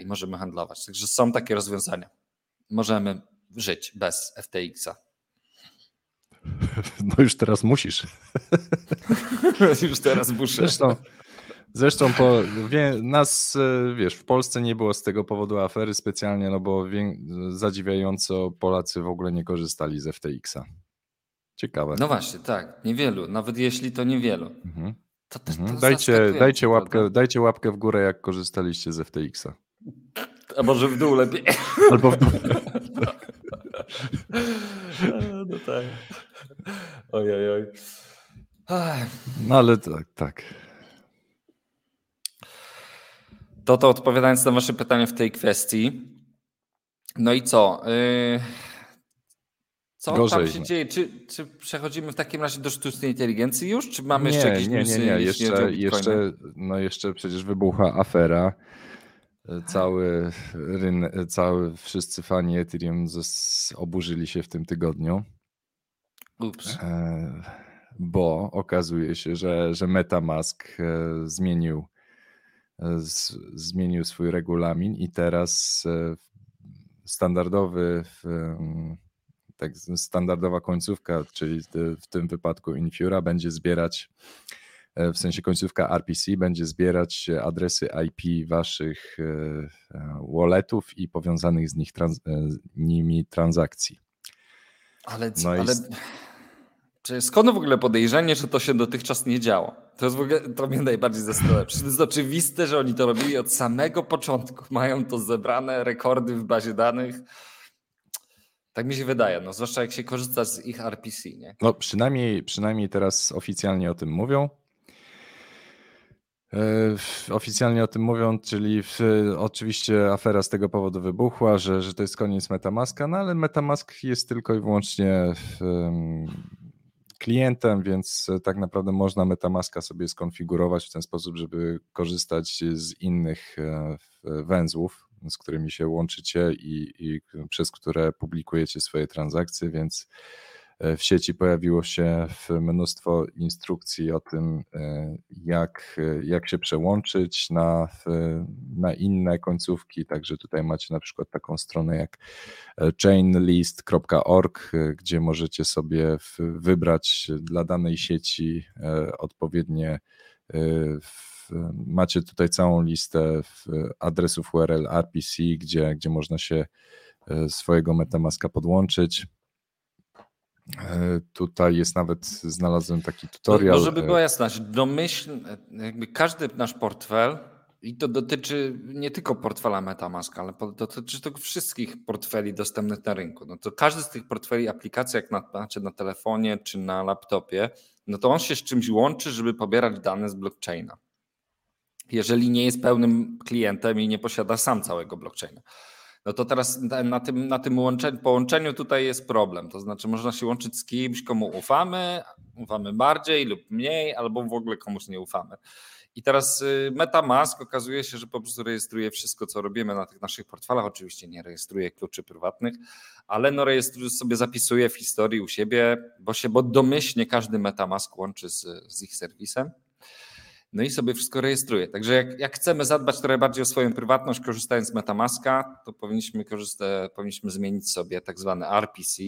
i możemy handlować. Także są takie rozwiązania. Możemy żyć bez FTX-a. No już teraz musisz. już teraz muszę. Zresztą, zresztą po, wie, nas, e, wiesz, w Polsce nie było z tego powodu afery specjalnie, no bo wie, zadziwiająco Polacy w ogóle nie korzystali z FTX-a. Ciekawe. No właśnie, tak, niewielu, nawet jeśli to niewielu. Mhm. To, to, to mhm. dajcie, dajcie, łapkę, dajcie łapkę w górę, jak korzystaliście z FTX-a. A może w dół lepiej. Albo w dół. No tak. Ojej, oj. No ale tak, tak. To to odpowiadając na wasze pytanie w tej kwestii. No i co? Yy, co Gorzej, tam się dzieje? Czy, czy przechodzimy w takim razie do sztucznej inteligencji już? Czy mamy nie, jeszcze jakieś nie, nie, nie. Jeszcze, jeszcze, no jeszcze przecież wybucha afera Cały rynek, cały, wszyscy fani Ethereum oburzyli się w tym tygodniu. Ups. E, bo okazuje się, że, że MetaMask e, zmienił, e, zmienił swój regulamin i teraz standardowy, tak, standardowa końcówka, czyli w tym wypadku Infura, będzie zbierać E, w sensie końcówka RPC będzie zbierać adresy IP waszych e, e, walletów i powiązanych z nich trans, nimi transakcji. Ale, no ale... Czy skąd w ogóle podejrzenie, że to się dotychczas nie działo? To jest w ogóle, to mnie najbardziej zastanawia. Przecież to jest oczywiste, że oni to robili od samego początku. Mają to zebrane, rekordy w bazie danych. Tak mi się wydaje, no zwłaszcza jak się korzysta z ich RPC, nie? No przynajmniej, przynajmniej teraz oficjalnie o tym mówią. E, oficjalnie o tym mówią, czyli w, oczywiście afera z tego powodu wybuchła, że, że to jest koniec Metamaska, no ale Metamask jest tylko i wyłącznie um, klientem, więc tak naprawdę można Metamaska sobie skonfigurować w ten sposób, żeby korzystać z innych e, węzłów, z którymi się łączycie i, i przez które publikujecie swoje transakcje, więc E, w sieci pojawiło się mnóstwo instrukcji o tym, e, jak, e, jak się przełączyć na, na inne końcówki. Także tutaj macie na przykład taką stronę jak chainlist.org, gdzie możecie sobie wybrać dla danej sieci odpowiednie. Macie tutaj całą listę adresów URL RPC, gdzie, gdzie można się swojego MetaMaska podłączyć. Tutaj jest nawet, znalazłem taki tutorial. No, żeby e, była jasność, domyśl, jakby każdy nasz portfel, i to dotyczy nie tylko portfela MetaMask, ale dotyczy to wszystkich portfeli dostępnych na rynku. No to każdy z tych portfeli aplikacji, jak na, znaczy na telefonie czy na laptopie, no to on się z czymś łączy, żeby pobierać dane z blockchaina. Jeżeli nie jest pełnym klientem i nie posiada sam całego blockchaina. No to teraz na tym, na tym połączeniu tutaj jest problem. To znaczy, można się łączyć z kimś, komu ufamy, ufamy bardziej lub mniej, albo w ogóle komuś nie ufamy. I teraz y, MetaMask okazuje się, że po prostu rejestruje wszystko, co robimy na tych naszych portfelach. Oczywiście nie rejestruje kluczy prywatnych, ale no rejestruje sobie, zapisuje w historii u siebie, bo się bo domyślnie każdy MetaMask łączy z, z ich serwisem. No i sobie wszystko rejestruje. Także jak, jak, chcemy zadbać trochę bardziej o swoją prywatność, korzystając z Metamaska, to powinniśmy, powinniśmy zmienić sobie tak zwane RPC,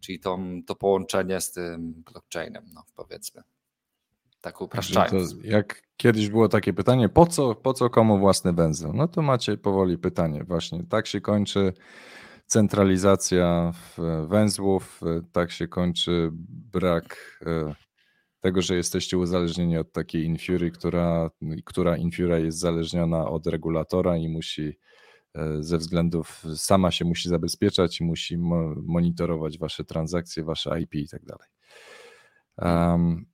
czyli to, to połączenie z tym blockchainem, no powiedzmy. Tak upraszczając. jak kiedyś było takie pytanie, po co, po co komu własny węzeł? No to macie powoli pytanie. Właśnie tak się kończy centralizacja węzłów, tak się kończy brak e, tego, że jesteście uzależnieni od takiej Infury, która, która Infura jest zależniona od regulatora i musi e, ze względów, sama się musi zabezpieczać i musi monitorować wasze transakcje, wasze IP i tak dalej. Um,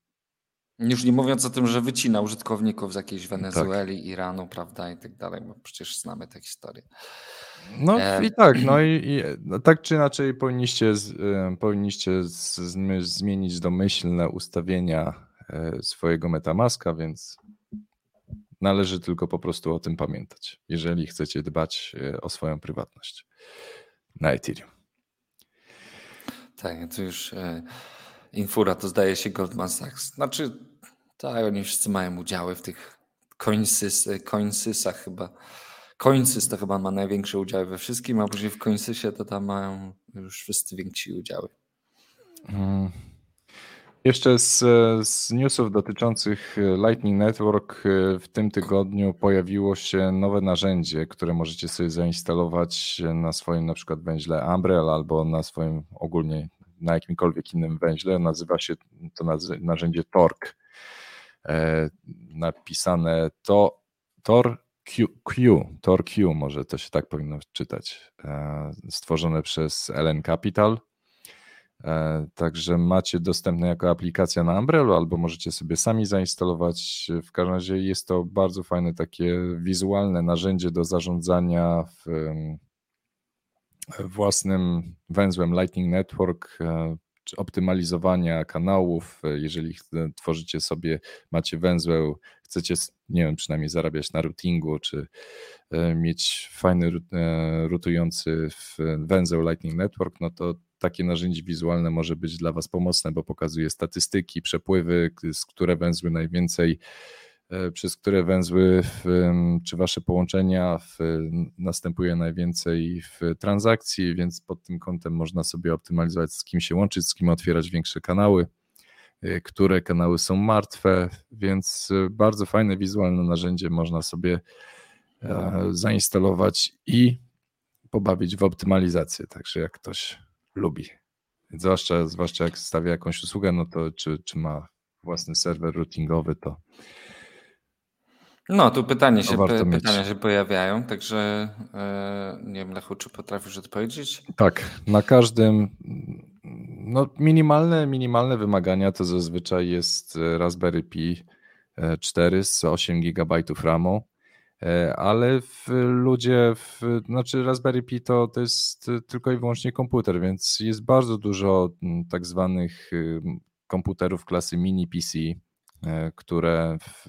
już nie mówiąc o tym, że wycina użytkowników z jakiejś Wenezueli, tak. Iranu, prawda, i tak dalej, bo przecież znamy tę historię. No e... i tak, no i, i no, tak czy inaczej powinniście, z, powinniście z, z, zmienić domyślne ustawienia y, swojego Metamaska, więc Należy tylko po prostu o tym pamiętać, jeżeli chcecie dbać o swoją prywatność na Ethereum. Tak, to już e, Infura to zdaje się Goldman Sachs. Znaczy, tak, oni wszyscy mają udziały w tych coinsys, coinsysach chyba. Coinsys to chyba ma największe udziały we wszystkim, a później w Coinsysie to tam mają już wszyscy więksi udziały. Hmm. Jeszcze z, z, newsów dotyczących Lightning Network w tym tygodniu pojawiło się nowe narzędzie, które możecie sobie zainstalować na swoim na przykład węźle Umbrella albo na swoim ogólnie na jakimkolwiek innym węźle. Nazywa się to narzędzie Torque. E, napisane to Tor Q, Tor Q, może to się tak powinno czytać. E, stworzone przez LN Capital. E, także macie dostępne jako aplikacja na Umbrella, albo możecie sobie sami zainstalować. W każdym razie jest to bardzo fajne takie wizualne narzędzie do zarządzania w własnym węzłem Lightning Network, e, optymalizowania kanałów. E, jeżeli tworzycie sobie, macie węzeł, chcecie, nie wiem, przynajmniej zarabiać na routingu, czy e, mieć fajny rutujący węzeł Lightning Network, no to takie narzędzie wizualne może być dla Was pomocne, bo pokazuje statystyki, przepływy, z które węzły najwięcej E, przez które węzły czy wasze połączenia następuje najwięcej w transakcji, więc pod tym kątem można sobie optymalizować, z kim się łączyć, z kim otwierać większe kanały, e, które kanały są martwe, więc e, bardzo fajne wizualne narzędzie można sobie zainstalować i pobawić w optymalizację. Także jak ktoś lubi, zwłaszcza, zwłaszcza jak stawia jakąś usługę, no to czy, czy ma własny serwer routingowy, to no, tu pytanie się, py, pytania się pojawiają, także yy, nie wiem, Lechu, czy potrafisz odpowiedzieć? Tak, na każdym, no minimalne, minimalne wymagania to zazwyczaj jest Raspberry Pi 4 e, z 8 GB RAMu, e, ale w ludzie, w, znaczy Raspberry Pi to, to jest tylko i wyłącznie komputer, więc jest bardzo dużo tak zwanych komputerów klasy mini PC, które w,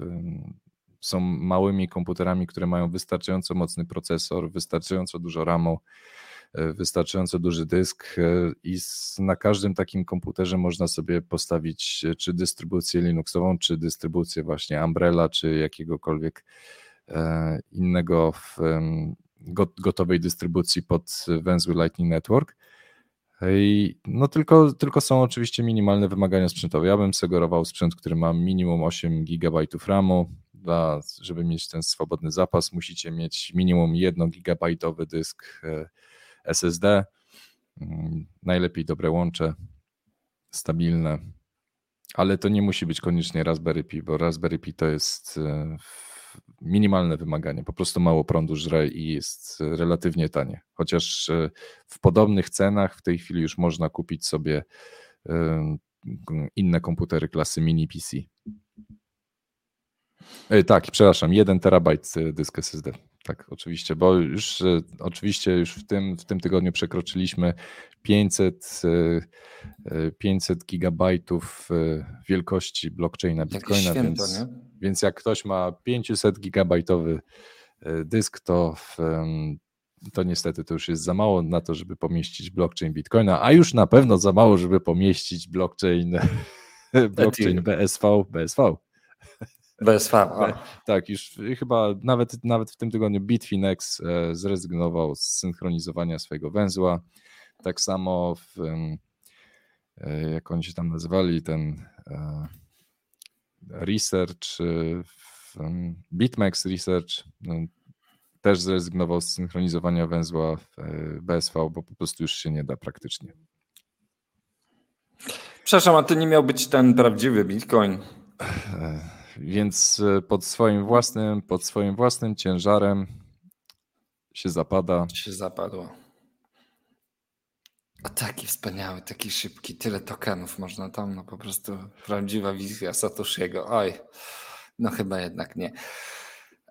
są małymi komputerami, które mają wystarczająco mocny procesor, wystarczająco dużo RAMu, e, wystarczająco duży dysk e, i na każdym takim komputerze można sobie postawić e, czy dystrybucję Linuxową, czy dystrybucję właśnie Umbrella, czy jakiegokolwiek innego gotowej dystrybucji pod węzły Lightning Network. I no tylko, tylko są oczywiście minimalne wymagania sprzętowe. Ja bym sugerował sprzęt, który ma minimum 8 GB RAMu, dla, żeby mieć ten swobodny zapas, musicie mieć minimum 1 gigabajtowy dysk e, SSD. Mm, najlepiej dobre łącze, stabilne, ale to nie musi być koniecznie Raspberry Pi, bo Raspberry Pi to jest e, minimalne wymaganie, po prostu mało prądu żre i jest relatywnie tanie. Chociaż e, w podobnych cenach w tej chwili już można kupić sobie inne komputery klasy mini PC. E, tak, przepraszam, 1 terabajt e, dysk SSD. Tak, oczywiście, bo już e, oczywiście już w tym, w tym tygodniu przekroczyliśmy 500, 500 gigabajtów wielkości blockchaina Bitcoina, święto, więc, więc jak ktoś ma 500 gigabajtowy dysk, to, to niestety to już jest za mało na to, żeby pomieścić blockchain Bitcoina, a już na pewno za mało, żeby pomieścić blockchain, blockchain BSV, BSV. BSV. Tak, już chyba nawet, nawet w tym tygodniu Bitfinex e, zrezygnował z synchronizowania swojego węzła. Tak samo w, e, jak oni się tam nazywali, ten e, research, Bitmex Research też zrezygnował z synchronizowania węzła BSV, bo po prostu już się nie da praktycznie. Przepraszam, a to nie miał być ten prawdziwy Bitcoin? Więc e, pod swoim własnym, pod swoim własnym ciężarem się zapada. Się zapadło. A taki wspaniały, taki szybki, tyle tokenów można tam, no po prostu prawdziwa wizja Satoshiego. Oj, no chyba jednak nie.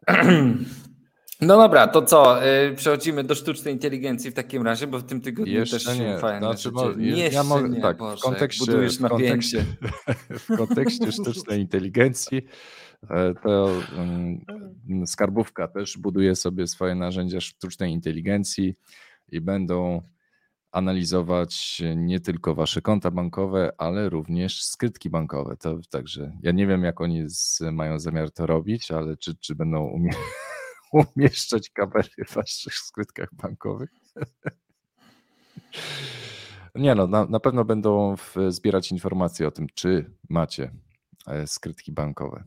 No dobra, to co? Yy, przechodzimy do sztucznej inteligencji w takim razie, bo w tym tygodniu Jeszcze też nie. fajne znaczy, rzeczy. Bo, ja mogę, tak, Boże, w kontekście, w kontekście, w kontekście sztucznej inteligencji E, to um, skarbówka też buduje sobie swoje narzędzia sztucznej inteligencji i będą analizować nie tylko wasze konta bankowe, ale również skrytki bankowe. To, także ja nie wiem, jak oni z, mają zamiar to robić, ale czy, czy będą umie, umieszczać kamery w waszych skrytkach bankowych? Nie no, na, na pewno będą w, zbierać informacje o tym, czy macie e, skrytki bankowe.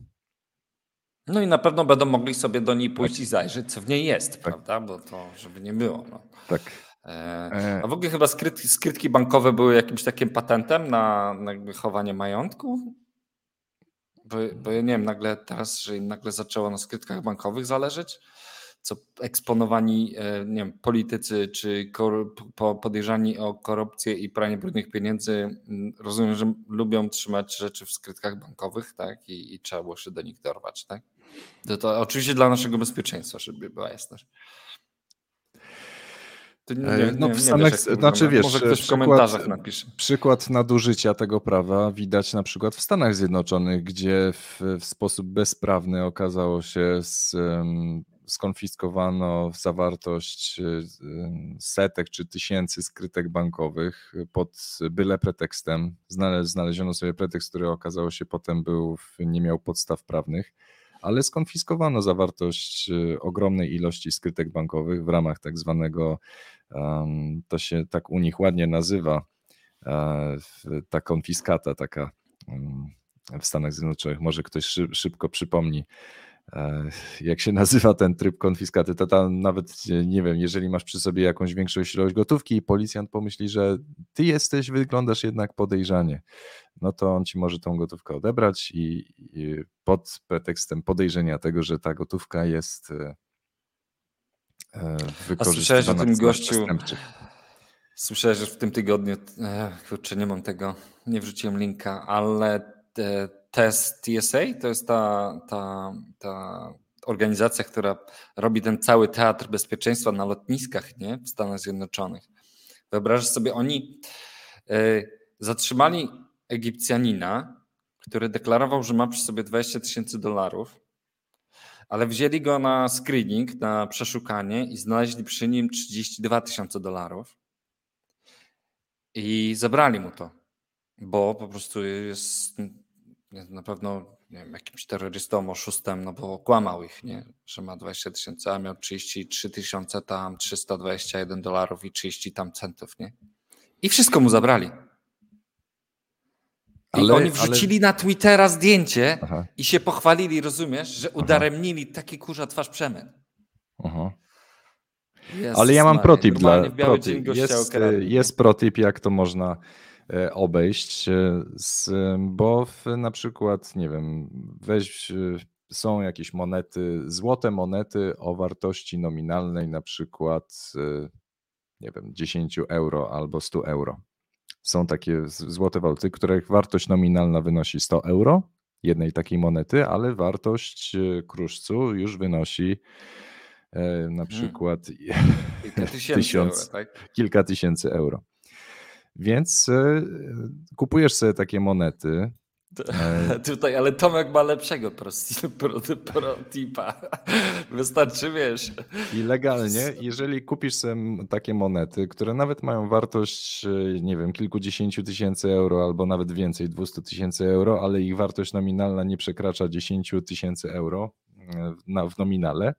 No i na pewno będą mogli sobie do niej pójść tak. i zajrzeć, co w niej jest, tak. prawda? Bo to, żeby nie było. No. Tak. E, e. a w ogóle chyba skrytki, skrytki bankowe były jakimś takim patentem na, na chowanie majątku? Bo, bo ja nie wiem, nagle teraz, że im nagle zaczęło na skrytkach bankowych zależeć, co eksponowani e, nie wiem, politycy czy podejrzani o korupcję i pranie brudnych pieniędzy, rozumiem, że lubią trzymać rzeczy w skrytkach bankowych, tak? I, i trzeba było się do nich dorwać, tak? To, to oczywiście dla naszego bezpieczeństwa, żeby była jasność. Nie, nie, no w Stanach, wiesz, znaczy wiesz, może ktoś w komentarzach napisze. Przykład nadużycia tego prawa widać na przykład w Stanach Zjednoczonych, gdzie w, w sposób bezprawny okazało się z, skonfiskowano zawartość setek czy tysięcy skrytek bankowych pod byle pretekstem. Znaleziono sobie pretekst, który okazało się potem był, nie miał podstaw prawnych ale skonfiskowano zawartość y, ogromnej ilości skrytek bankowych w ramach tak zwanego, to się tak u nich ładnie nazywa, e, ta konfiskata taka w Stanach Zjednoczonych, może ktoś szybko przypomni, jak się nazywa ten tryb konfiskaty, to tam nawet nie wiem, jeżeli masz przy sobie jakąś większą ilość gotówki i policjant pomyśli, że ty jesteś, wyglądasz jednak podejrzanie, no to on ci może tą gotówkę odebrać i, i pod pretekstem podejrzenia tego, że ta gotówka jest e, e, wykorzystywana A o tym gościu, słyszałeś, że w tym tygodniu, e, kurczę, nie mam tego, nie wrzuciłem linka, ale test TSA to jest ta, ta, ta organizacja, która robi ten cały teatr bezpieczeństwa na lotniskach nie? w Stanach Zjednoczonych. Wyobrażasz sobie, oni zatrzymali Egipcjanina, który deklarował, że ma przy sobie 20 tysięcy dolarów, ale wzięli go na screening, na przeszukanie i znaleźli przy nim 32 tysiące dolarów i zabrali mu to, bo po prostu jest na pewno nie wiem, jakimś terrorystą, oszustem, no bo kłamał ich, nie? że ma 20 tysięcy, a miał 33 tysiące tam, 321 dolarów i 30 tam centów, nie? I wszystko mu zabrali. Ale, I oni wrzucili ale... na Twittera zdjęcie Aha. i się pochwalili, rozumiesz, że udaremnili taki kurza twarz. Aha. ale ja mam protip dla protip. Jest, jest protip, jak to można obejść, e, z, bo w, na przykład, nie wiem, weź, e, są jakieś monety, złote monety o wartości nominalnej na przykład, nie wiem, 10 euro albo 100 euro są takie złote waluty, których wartość nominalna wynosi 100 euro, jednej takiej monety, ale wartość e, kruszcu już wynosi e, na mhm. przykład kilka tysięcy, tysiąc, euro, tak? kilka tysięcy euro. Więc e, kupujesz sobie takie monety, E, tutaj, ale Tomek ma lepszego protipa. Wystarczy, wiesz. I legalnie, jeżeli kupisz sobie takie monety, które nawet mają wartość, e, nie wiem, kilkudziesięciu tysięcy euro, albo nawet więcej, 200 tysięcy euro, ale ich wartość nominalna nie przekracza 10 tysięcy euro w nominale,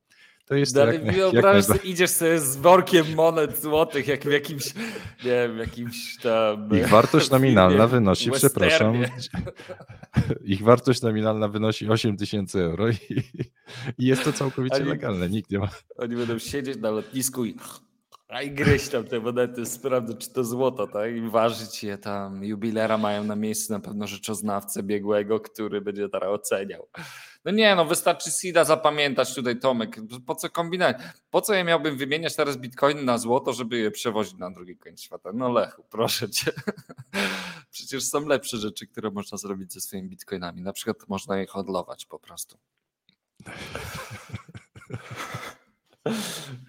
to jest Dalej jak, wyobraź jak idziesz sobie z workiem monet złotych, jak w jakimś, nie wiem, jakimś tam... Ich wartość nominalna wynosi, przepraszam, ich wartość nominalna wynosi 8 tysięcy euro i, i, jest to całkowicie oni, legalne, nikt nie ma... Oni będą siedzieć na lotnisku i a i gryźć tam te monety, sprawdzać, czy to złoto, tak? I ważyć je tam. Jubilera mają na miejscu na pewno rzeczoznawcę biegłego, który będzie teraz oceniał. No nie, no wystarczy SIDA zapamiętać tutaj, Tomek. Po co kombinować? Po co ja miałbym wymieniać teraz bitcoiny na złoto, żeby je przewozić na drugi koniec świata? No Lechu, proszę cię. Przecież są lepsze rzeczy, które można zrobić ze swoimi bitcoinami. Na przykład można je hodlować po prostu.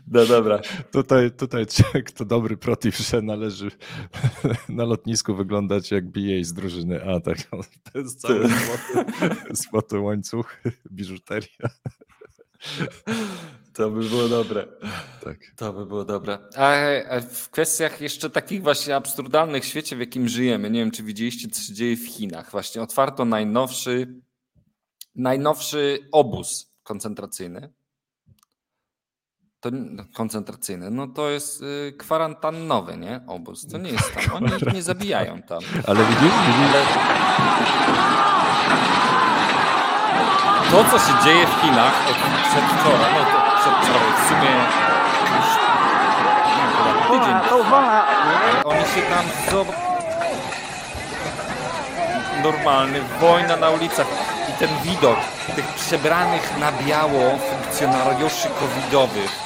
No dobra. Tutaj, tutaj to dobry protiv, że należy na lotnisku wyglądać jak BA z drużyny A. Tak? To jest cały złoty, złoty łańcuch, biżuteria. To by było dobre. Tak. To by było dobre. A w kwestiach jeszcze takich właśnie absurdalnych w świecie, w jakim żyjemy, nie wiem, czy widzieliście, co się dzieje w Chinach. Właśnie otwarto najnowszy, najnowszy obóz koncentracyjny. To no, koncentracyjny, no to jest y, kwarantannowy, nie? Obóz. To nie jest tam. Oni nie zabijają tam. Ale widzisz? widzisz? Ale... To, co się dzieje w Chinach od przedwczoraj, no to przedwczoraj, w sumie już nie, tydzień. Oni się tam zob... normalny, wojna na ulicach i ten widok tych przebranych na biało funkcjonariuszy covidowych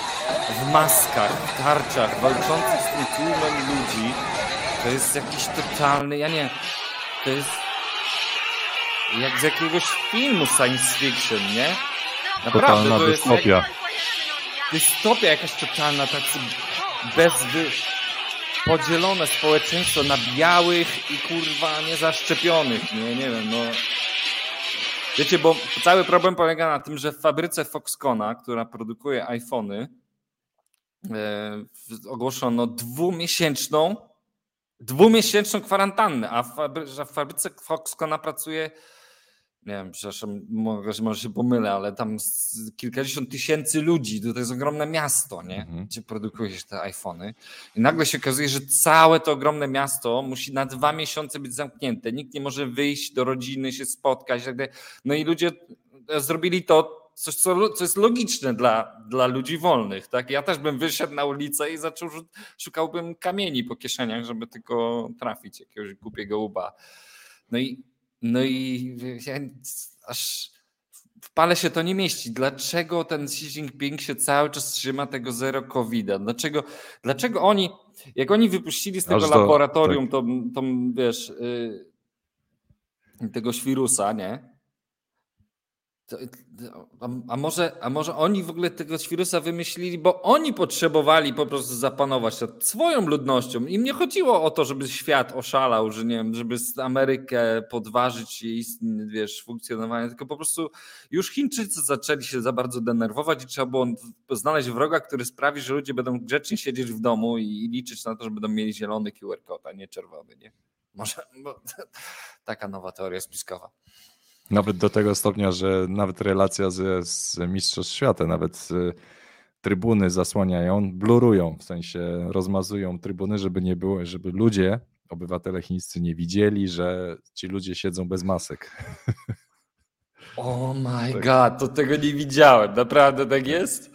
w maskach, w tarczach, walczących z tym tłumem ludzi, to jest jakiś totalny, ja nie, to jest jak z jakiegoś filmu science fiction, nie? Naprawdę, Totalna to jest dystopia. Jak, dystopia jakaś totalna, tak bez podzielone społeczeństwo na białych i kurwa niezaszczepionych, nie, nie wiem, no. Wiecie, bo cały problem polega na tym, że w fabryce Foxcona, która produkuje iPhony, ogłoszono dwumiesięczną dwumiesięczną kwarantannę, a w, fabry, w fabryce Foxcona pracuje nie wiem, przepraszam, może, może się pomylę, ale tam kilkadziesiąt tysięcy ludzi, to jest ogromne miasto, nie? Mhm. gdzie produkuje się te iPhony. I nagle się okazuje, że całe to ogromne miasto musi na dwa miesiące być zamknięte. Nikt nie może wyjść do rodziny, się spotkać. Tak no i ludzie zrobili to, coś, co, co jest logiczne dla, dla ludzi wolnych. Tak? Ja też bym wyszedł na ulicę i zaczął, szukałbym kamieni po kieszeniach, żeby tylko trafić jakiegoś głupiego uba. No i no i ja aż w pale się to nie mieści. Dlaczego ten Xi Jinping się cały czas trzyma tego zero covid -a? Dlaczego, dlaczego oni, jak oni wypuścili z tego do, laboratorium tak. tą, tą, wiesz, yy, tego świrusa, nie? A, a, może, a może oni w ogóle tego wirusa wymyślili, bo oni potrzebowali po prostu zapanować nad swoją ludnością. Im nie chodziło o to, żeby świat oszalał, że nie wiem, żeby Amerykę podważyć jej wiesz, funkcjonowanie, tylko po prostu już Chińczycy zaczęli się za bardzo denerwować i trzeba było znaleźć wroga, który sprawi, że ludzie będą grzecznie siedzieć w domu i, liczyć na to, że będą mieli zielony QR code, a nie czerwony. Nie? Może taka nowa teoria spiskowa. Nawet do tego stopnia, że nawet relacja z, z Mistrzostw Świata, nawet y, trybuny zasłaniają, blurują, w sensie rozmazują trybuny, żeby nie było, żeby ludzie, obywatele chińscy nie widzieli, że ci ludzie siedzą bez masek. Oh my tak. god, to tego nie widziałem. Naprawdę tak jest?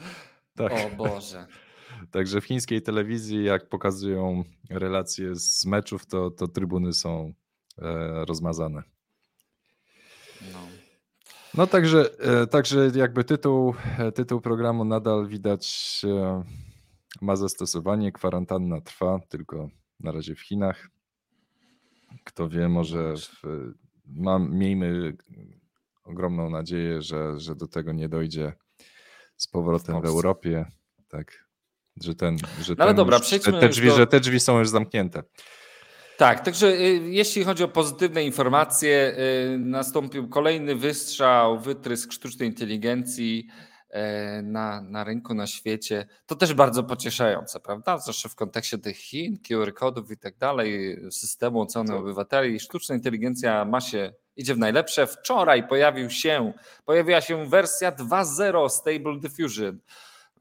Tak. O Boże. Także w chińskiej telewizji, jak pokazują relacje z meczów, to, to trybuny są e, rozmazane. No. Także, e, także jakby tytuł, e, tytuł programu nadal widać e, ma zastosowanie. Kwarantanna trwa, tylko na razie w Chinach. Kto wie, może w, mam, miejmy ogromną nadzieję, że, że do tego nie dojdzie z powrotem w, w Europie. Tak, że ten, że, no ale ten dobra, już, te, te drzwi, do... że te drzwi są już zamknięte. Tak, także y, jeśli chodzi o pozytywne informacje, y, nastąpił kolejny wystrzał, wytrysk sztucznej inteligencji y, na, na rynku, na świecie. To też bardzo pocieszające, prawda? Zwłaszcza w kontekście tych Chin, QR kodów i tak dalej, systemu oceny obywateli. Sztuczna inteligencja ma się, idzie w najlepsze. Wczoraj pojawił się, pojawiła się wersja 2.0 Stable Diffusion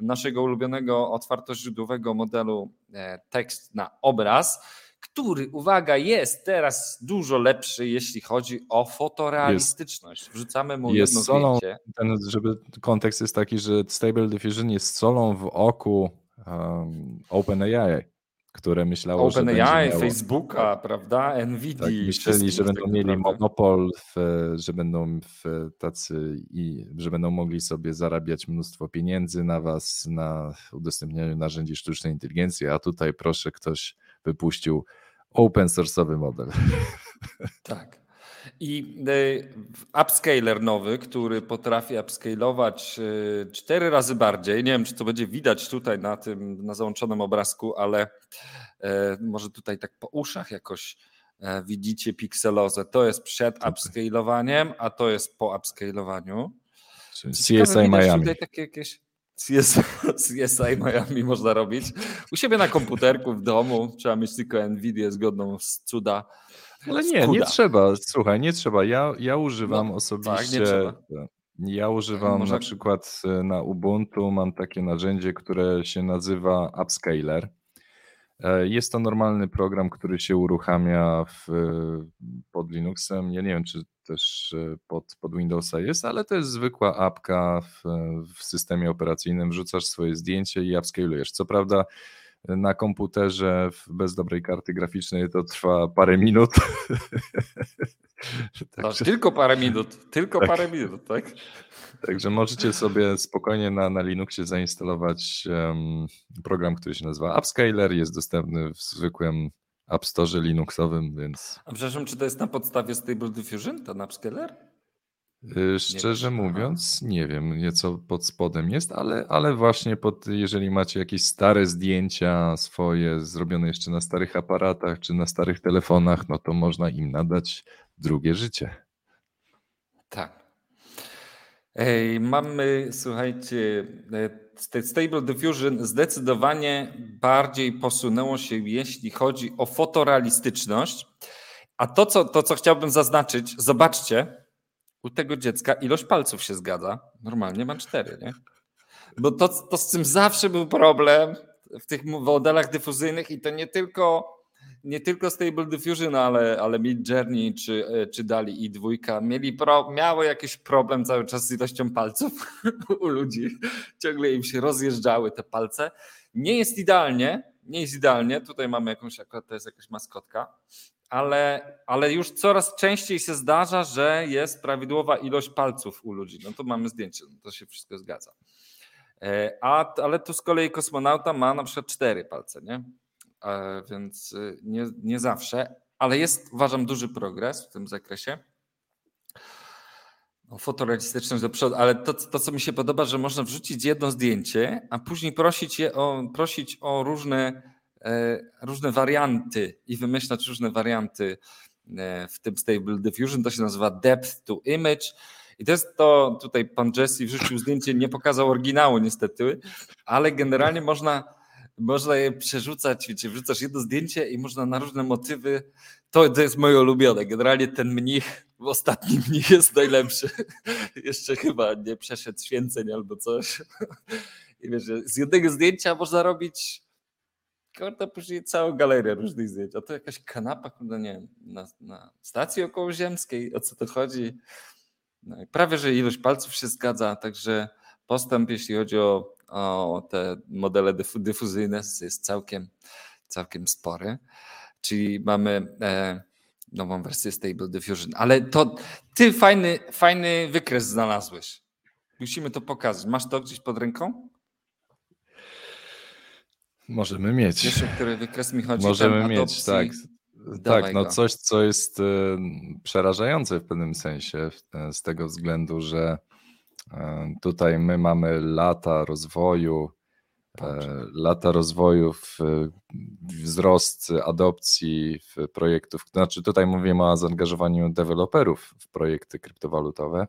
naszego ulubionego otwartoźródłowego modelu e, tekst na obraz który, uwaga, jest teraz dużo lepszy, jeśli chodzi o fotorealistyczność. Wrzucamy mu jest jedno solą, ten, żeby kontekst jest taki, że Stable Diffusion jest solą w oku um, OpenAI, które myślało, Open że AI, miało... Facebooka, prawda, Nvidia. Tak, myśleli, że będą mieli monopol, w, że będą w tacy i że będą mogli sobie zarabiać mnóstwo pieniędzy na was, na udostępnianiu narzędzi sztucznej inteligencji, a tutaj proszę ktoś wypuścił open source'owy model. Tak. I e, upscaler nowy, który potrafi upscalować e, cztery razy bardziej. Nie wiem, czy to będzie widać tutaj na tym, na załączonym obrazku, ale e, może tutaj tak po uszach jakoś widzicie pikselozę. To jest przed upscalowaniem, a to jest po upscalowaniu. CSI Miami. Tutaj takie jakieś CSI Miami można robić. U siebie na komputerku w domu trzeba mieć tylko Nvidia zgodną z cuda ale nie, nie trzeba. Słuchaj, nie trzeba. Ja, ja używam no, osobiście. Tak, ja używam Może... na przykład e, na Ubuntu, mam takie narzędzie, które się nazywa Upscaler. E, jest to normalny program, który się uruchamia w, pod Linuxem. Ja nie wiem, czy też e, pod, pod Windowsa jest, ale to jest zwykła apka w, w systemie operacyjnym. Wrzucasz swoje zdjęcie i upscalujesz. Co prawda, na komputerze bez dobrej karty graficznej to trwa parę minut. Także, tylko parę minut, tylko tak. parę minut, tak? Także możecie sobie spokojnie na, na Linuxie zainstalować um, program, który się nazywa Upscaler. Jest dostępny w zwykłym App Store Linuxowym, więc. A przepraszam, czy to jest na podstawie Stable Diffusion, ten Upscaler? Y, szczerze nie mówiąc, nie wiem nieco pod spodem jest, ale, ale właśnie pod, jeżeli macie jakieś stare zdjęcia swoje, zrobione jeszcze na starych aparatach czy na starych telefonach, no to można im nadać drugie życie. Tak. Ej, mamy, słuchajcie, e, Stable Diffusion zdecydowanie bardziej posunęło się, jeśli chodzi o fotorealistyczność. A to, co, to, co chciałbym zaznaczyć, zobaczcie, u tego dziecka ilość palców się zgadza. Normalnie mam cztery, nie? Bo to, to z tym zawsze był problem w tych modelach dyfuzyjnych i to nie tylko, nie tylko Stable Diffusion, ale, ale Mid Journey czy, czy Dali i dwójka mieli pro, miały jakiś problem cały czas z ilością palców u ludzi. Ciągle im się rozjeżdżały te palce. Nie jest idealnie, nie jest idealnie. Tutaj mamy jakąś, to jest jakaś maskotka, ale, ale już coraz częściej się zdarza, że jest prawidłowa ilość palców u ludzi. No to mamy zdjęcie, no to się wszystko zgadza. E, a, ale tu z kolei kosmonauta ma na przykład cztery palce, nie? E, więc y, nie, nie zawsze, ale jest uważam duży progres w tym zakresie. No, fotorealistyczność do przodu, ale to, to, co mi się podoba, że można wrzucić jedno zdjęcie, a później prosić, je o, prosić o różne E, różne warianty i wymyślać różne warianty e, w tym Stable Diffusion. To się nazywa Depth to Image. I to jest to, tutaj pan Jesse wrzucił zdjęcie, nie pokazał oryginału niestety, ale generalnie można, można je przerzucać, wiecie, wrzucasz jedno zdjęcie i można na różne motywy, to, to jest moje ulubione, generalnie ten mnich, ostatni mnich jest najlepszy, jeszcze chyba nie przeszedł święceń albo coś. I wiesz, z jednego zdjęcia można robić kurde, później całą galerię różnych zdjęć. A to jakaś kanapa, kurde, nie wiem, na, na stacji okołoziemskiej, o co to chodzi. No prawie, że ilość palców się zgadza, także postęp, jeśli chodzi o, o te modele dyfuzyjne, jest całkiem, całkiem spory. Czyli mamy e, nową wersję Stable Diffusion. Ale to ty fajny, fajny wykres znalazłeś. Musimy to pokazać. Masz to gdzieś pod ręką? Możemy mieć. O który wykres mi chodzi? Możemy mieć, tak. tak, no coś, co jest y, przerażające w pewnym sensie, z tego względu, że y, tutaj my mamy lata rozwoju, e, lata rozwoju, wzrost adopcji w projektów. Znaczy, tutaj mówimy o zaangażowaniu deweloperów w projekty kryptowalutowe.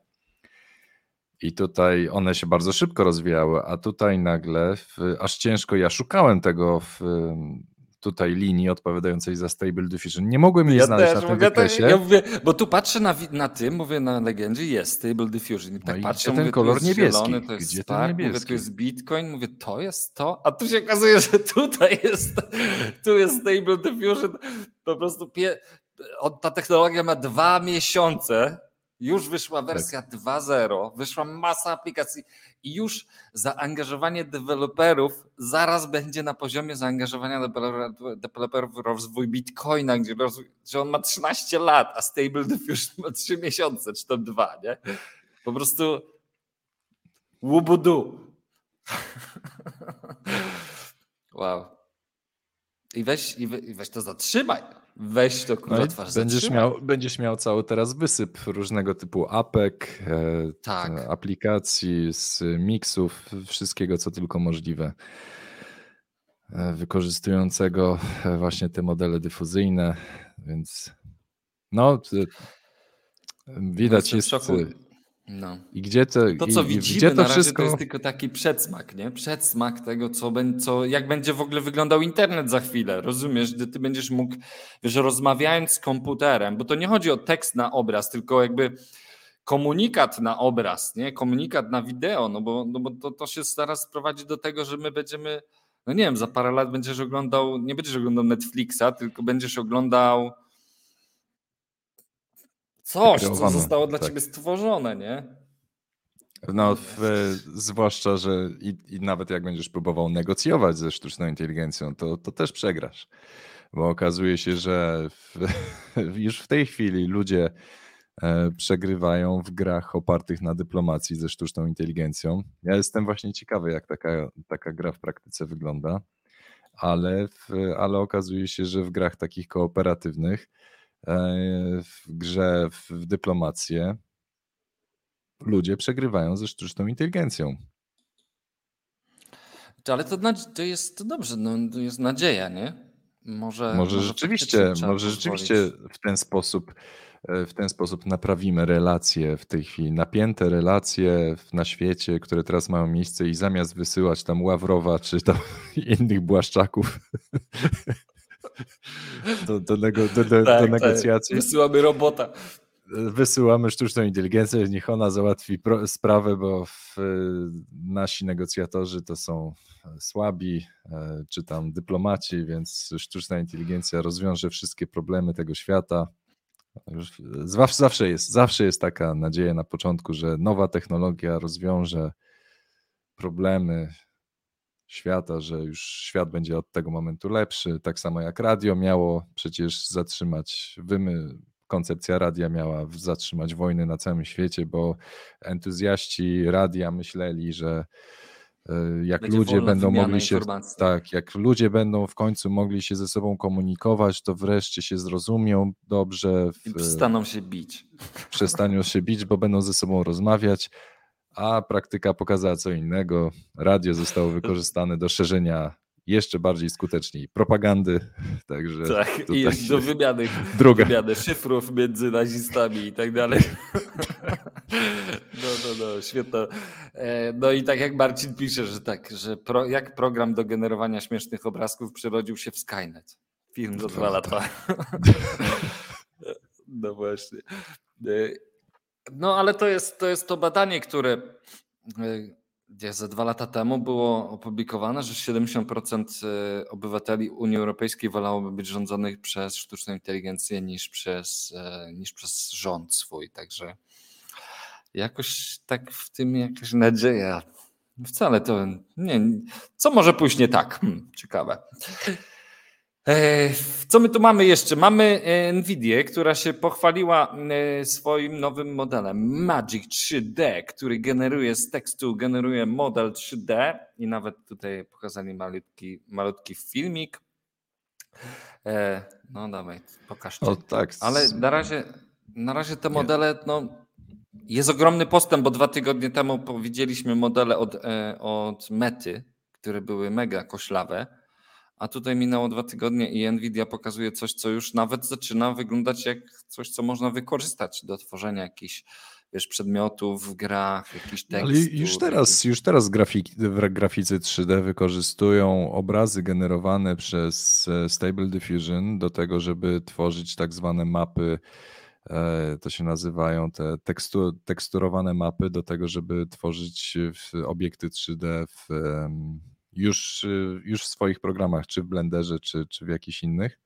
I tutaj one się bardzo szybko rozwijały, a tutaj nagle w, aż ciężko, ja szukałem tego w tutaj linii odpowiadającej za Stable Diffusion. Nie mogłem jej ja znaleźć też, na tym wykresie. Ja mówię, bo tu patrzę na, na tym, mówię na legendzie, jest Stable Diffusion. I tak no patrzę, ten mówię, kolor niebieski. Zielony, to jest Gdzie Spark, niebieski? mówię, tu jest Bitcoin, mówię, to jest to, a tu się okazuje, że tutaj jest, tu jest Stable Diffusion. Po prostu pie, ta technologia ma dwa miesiące już wyszła tak. wersja tak. 2.0, wyszła masa aplikacji i już zaangażowanie deweloperów zaraz będzie na poziomie zaangażowania deweloperów w rozwój Bitcoina, gdzie, gdzie on ma 13 lat, a Stable Diffusion ma 3 miesiące, czy to 2, nie? Po prostu łubudu. Wow. I weź, i weź to zatrzymaj. Weź to kurwa no twarz będziesz miał, będziesz miał cały teraz wysyp różnego typu apek, e, tak. aplikacji, z miksów, wszystkiego co tylko możliwe. E, wykorzystującego właśnie te modele dyfuzyjne, więc no widać jest no. I gdzie to, to co i, widzimy gdzie to na razie wszystko... to jest tylko taki przedsmak, nie? Przedsmak tego, co, co, jak będzie w ogóle wyglądał internet za chwilę. Rozumiesz, gdy ty będziesz mógł, wiesz, rozmawiając z komputerem, bo to nie chodzi o tekst na obraz, tylko jakby komunikat na obraz, nie? Komunikat na wideo, no bo, no bo to, to się zaraz prowadzi do tego, że my będziemy, no nie wiem, za parę lat będziesz oglądał, nie będziesz oglądał Netflixa, tylko będziesz oglądał coś, co zostało dla tak. ciebie stworzone, nie? No, w, zwłaszcza, że i, i, nawet jak będziesz próbował negocjować ze sztuczną inteligencją, to, to też przegrasz. Bo okazuje się, że w, już w tej chwili ludzie e, przegrywają w grach opartych na dyplomacji ze sztuczną inteligencją. Ja jestem właśnie ciekawy, jak taka, taka gra w praktyce wygląda, ale, w, ale okazuje się, że w grach takich kooperatywnych w grze w dyplomację ludzie przegrywają ze sztuczną inteligencją. Ale to, to jest dobrze, no, to jest nadzieja, nie? Może, może, może rzeczywiście, może rzeczywiście w ten sposób e, w ten sposób naprawimy relacje w tej chwili, napięte relacje na świecie, które teraz mają miejsce i zamiast wysyłać tam Ławrowa czy tam innych błaszczaków do, do, nego, do, do, tak, do tak. negocjacji. Tak. Wysyłamy robota. Wysyłamy sztuczną inteligencję, niech ona załatwi pro, sprawę, bo w, nasi negocjatorzy to są słabi, e, czy tam dyplomaci, więc sztuczna inteligencja rozwiąże wszystkie problemy tego świata. Zawsze jest, zawsze jest taka nadzieja na początku, że nowa technologia rozwiąże problemy świata, że już świat będzie od tego momentu lepszy. Tak samo jak radio miało przecież zatrzymać wymy. Koncepcja radia miała zatrzymać wojny na całym świecie, bo entuzjaści radia myśleli, że e, jak Będzie ludzie będą mogli się tak, jak ludzie będą w końcu mogli się ze sobą komunikować, to wreszcie się zrozumią dobrze. W, I przestaną się bić. Przestaną się bić, bo będą ze sobą rozmawiać a praktyka pokazała co innego. Radio zostało wykorzystane do szerzenia jeszcze bardziej skutecznej propagandy. Także tak, i do wymiany, druga. wymiany szyfrów między nazistami i tak dalej. No, no, no, świetne. E, no i tak jak Marcin pisze, że tak, że pro, jak program do generowania śmiesznych obrazków przerodził się w Skynet. Film za dwa lata. No właśnie. E, no ale to jest to, jest to badanie, które gdzie ze dwa lata temu było opublikowane, że 70% e, obywateli Unii Europejskiej wolałoby być rządzonych przez sztuczną inteligencję niż przez, e, niż przez rząd swój. Także jakoś tak w tym jakaś nadzieja. Wcale to nie. Co może pójść nie tak? Hmm, ciekawe. E, co my tu mamy jeszcze? Mamy e, Nvidię, która się pochwaliła e, swoim nowym modelem Magic 3D, który generuje z tekstu, generuje model 3D i nawet tutaj pokazali malutki, malutki filmik. No dawaj, pokażcie. O, tak. Ale na razie, na razie te modele, no jest ogromny postęp, bo dwa tygodnie temu powiedzieliśmy modele od, od Mety, które były mega koślawe a tutaj minęło dwa tygodnie i Nvidia pokazuje coś, co już nawet zaczyna wyglądać jak coś, co można wykorzystać do tworzenia jakichś wiesz, przedmiotów w grach, jakiś tekst. Ale już teraz, już teraz grafiki, graficy 3D wykorzystują obrazy generowane przez e, Stable Diffusion do tego, żeby tworzyć tak zwane mapy e, to się nazywają te tekstu, teksturowane mapy do tego, żeby tworzyć obiekty 3D w już, y, już w swoich programach, czy w Blenderze, czy, czy w jakichś innych.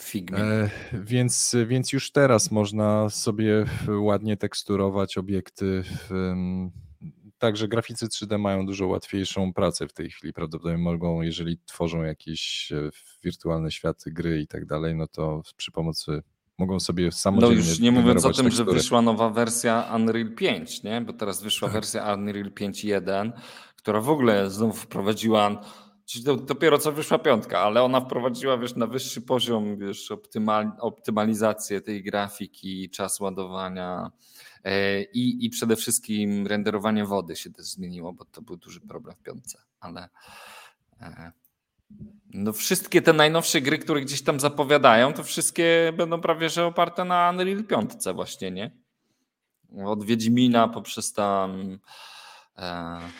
Figma. E, więc, więc już teraz można sobie ładnie teksturować obiekty. Także graficy 3D mają dużo łatwiejszą pracę w tej chwili. Prawdopodobnie mogą, jeżeli tworzą jakieś e, wirtualne światy, gry i tak dalej, no to przy pomocy mogą sobie samodzielnie. No już nie mówiąc o tym, tekstury. że wyszła nowa wersja Unreal 5, nie? bo teraz wyszła tak. wersja Unreal 5.1 która w ogóle znów wprowadziła dopiero co wyszła piątka, ale ona wprowadziła wiesz, na wyższy poziom wiesz, optymal, optymalizację tej grafiki, czas ładowania e, i, i przede wszystkim renderowanie wody się też zmieniło, bo to był duży problem w piątce. Ale e, no wszystkie te najnowsze gry, które gdzieś tam zapowiadają, to wszystkie będą prawie że oparte na Unreal 5 właśnie, nie? Od Wiedźmina poprzez tam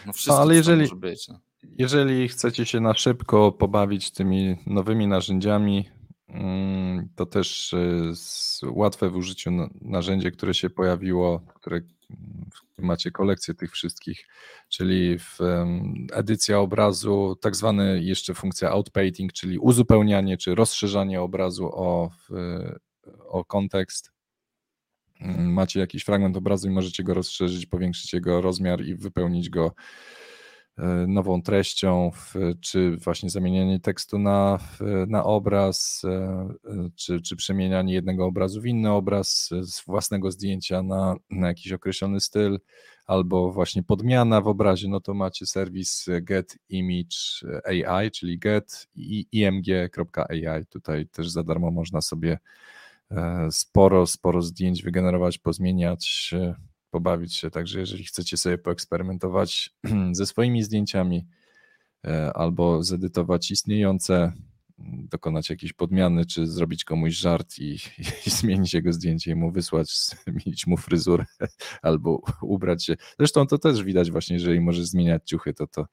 no wszystko, no, ale jeżeli, może być. No. Jeżeli chcecie się na szybko pobawić tymi nowymi narzędziami, mm, to też y, łatwe w użyciu narzędzie, które się pojawiło, które macie kolekcję tych wszystkich, czyli w edycja obrazu, tak zwane jeszcze funkcja outpainting, czyli uzupełnianie czy rozszerzanie obrazu o, o kontekst. Macie jakiś fragment obrazu i możecie go rozszerzyć, powiększyć jego rozmiar i wypełnić go E, nową treścią, czy właśnie zamienianie tekstu na, na obraz, e, e, czy, czy przemienianie jednego obrazu w inny obraz, z własnego zdjęcia na, na jakiś określony styl, albo właśnie podmiana w obrazie, no to macie serwis Get Image AI, czyli get img.ai. Tutaj też za darmo można sobie sporo, sporo zdjęć wygenerować, pozmieniać pobawić się. Także jeżeli chcecie sobie poeksperymentować ze swoimi zdjęciami e, albo zedytować istniejące, dokonać jakiejś podmiany, czy zrobić komuś żart i, i zmienić jego zdjęcie i mu wysłać, zmienić mu fryzurę albo ubrać się. Zresztą to też widać właśnie, jeżeli możesz zmieniać ciuchy, to to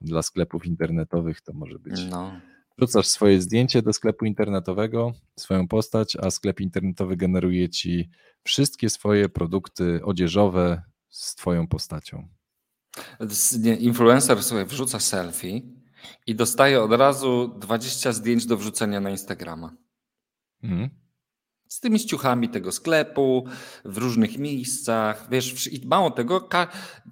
dla sklepów internetowych to może być. No. Wrzucasz swoje zdjęcie do sklepu internetowego, swoją postać, a sklep internetowy generuje ci wszystkie swoje produkty odzieżowe z Twoją postacią. Influencer sobie wrzuca selfie i dostaje od razu 20 zdjęć do wrzucenia na Instagrama. Mhm z tymi ciuchami tego sklepu, w różnych miejscach, wiesz, i mało tego,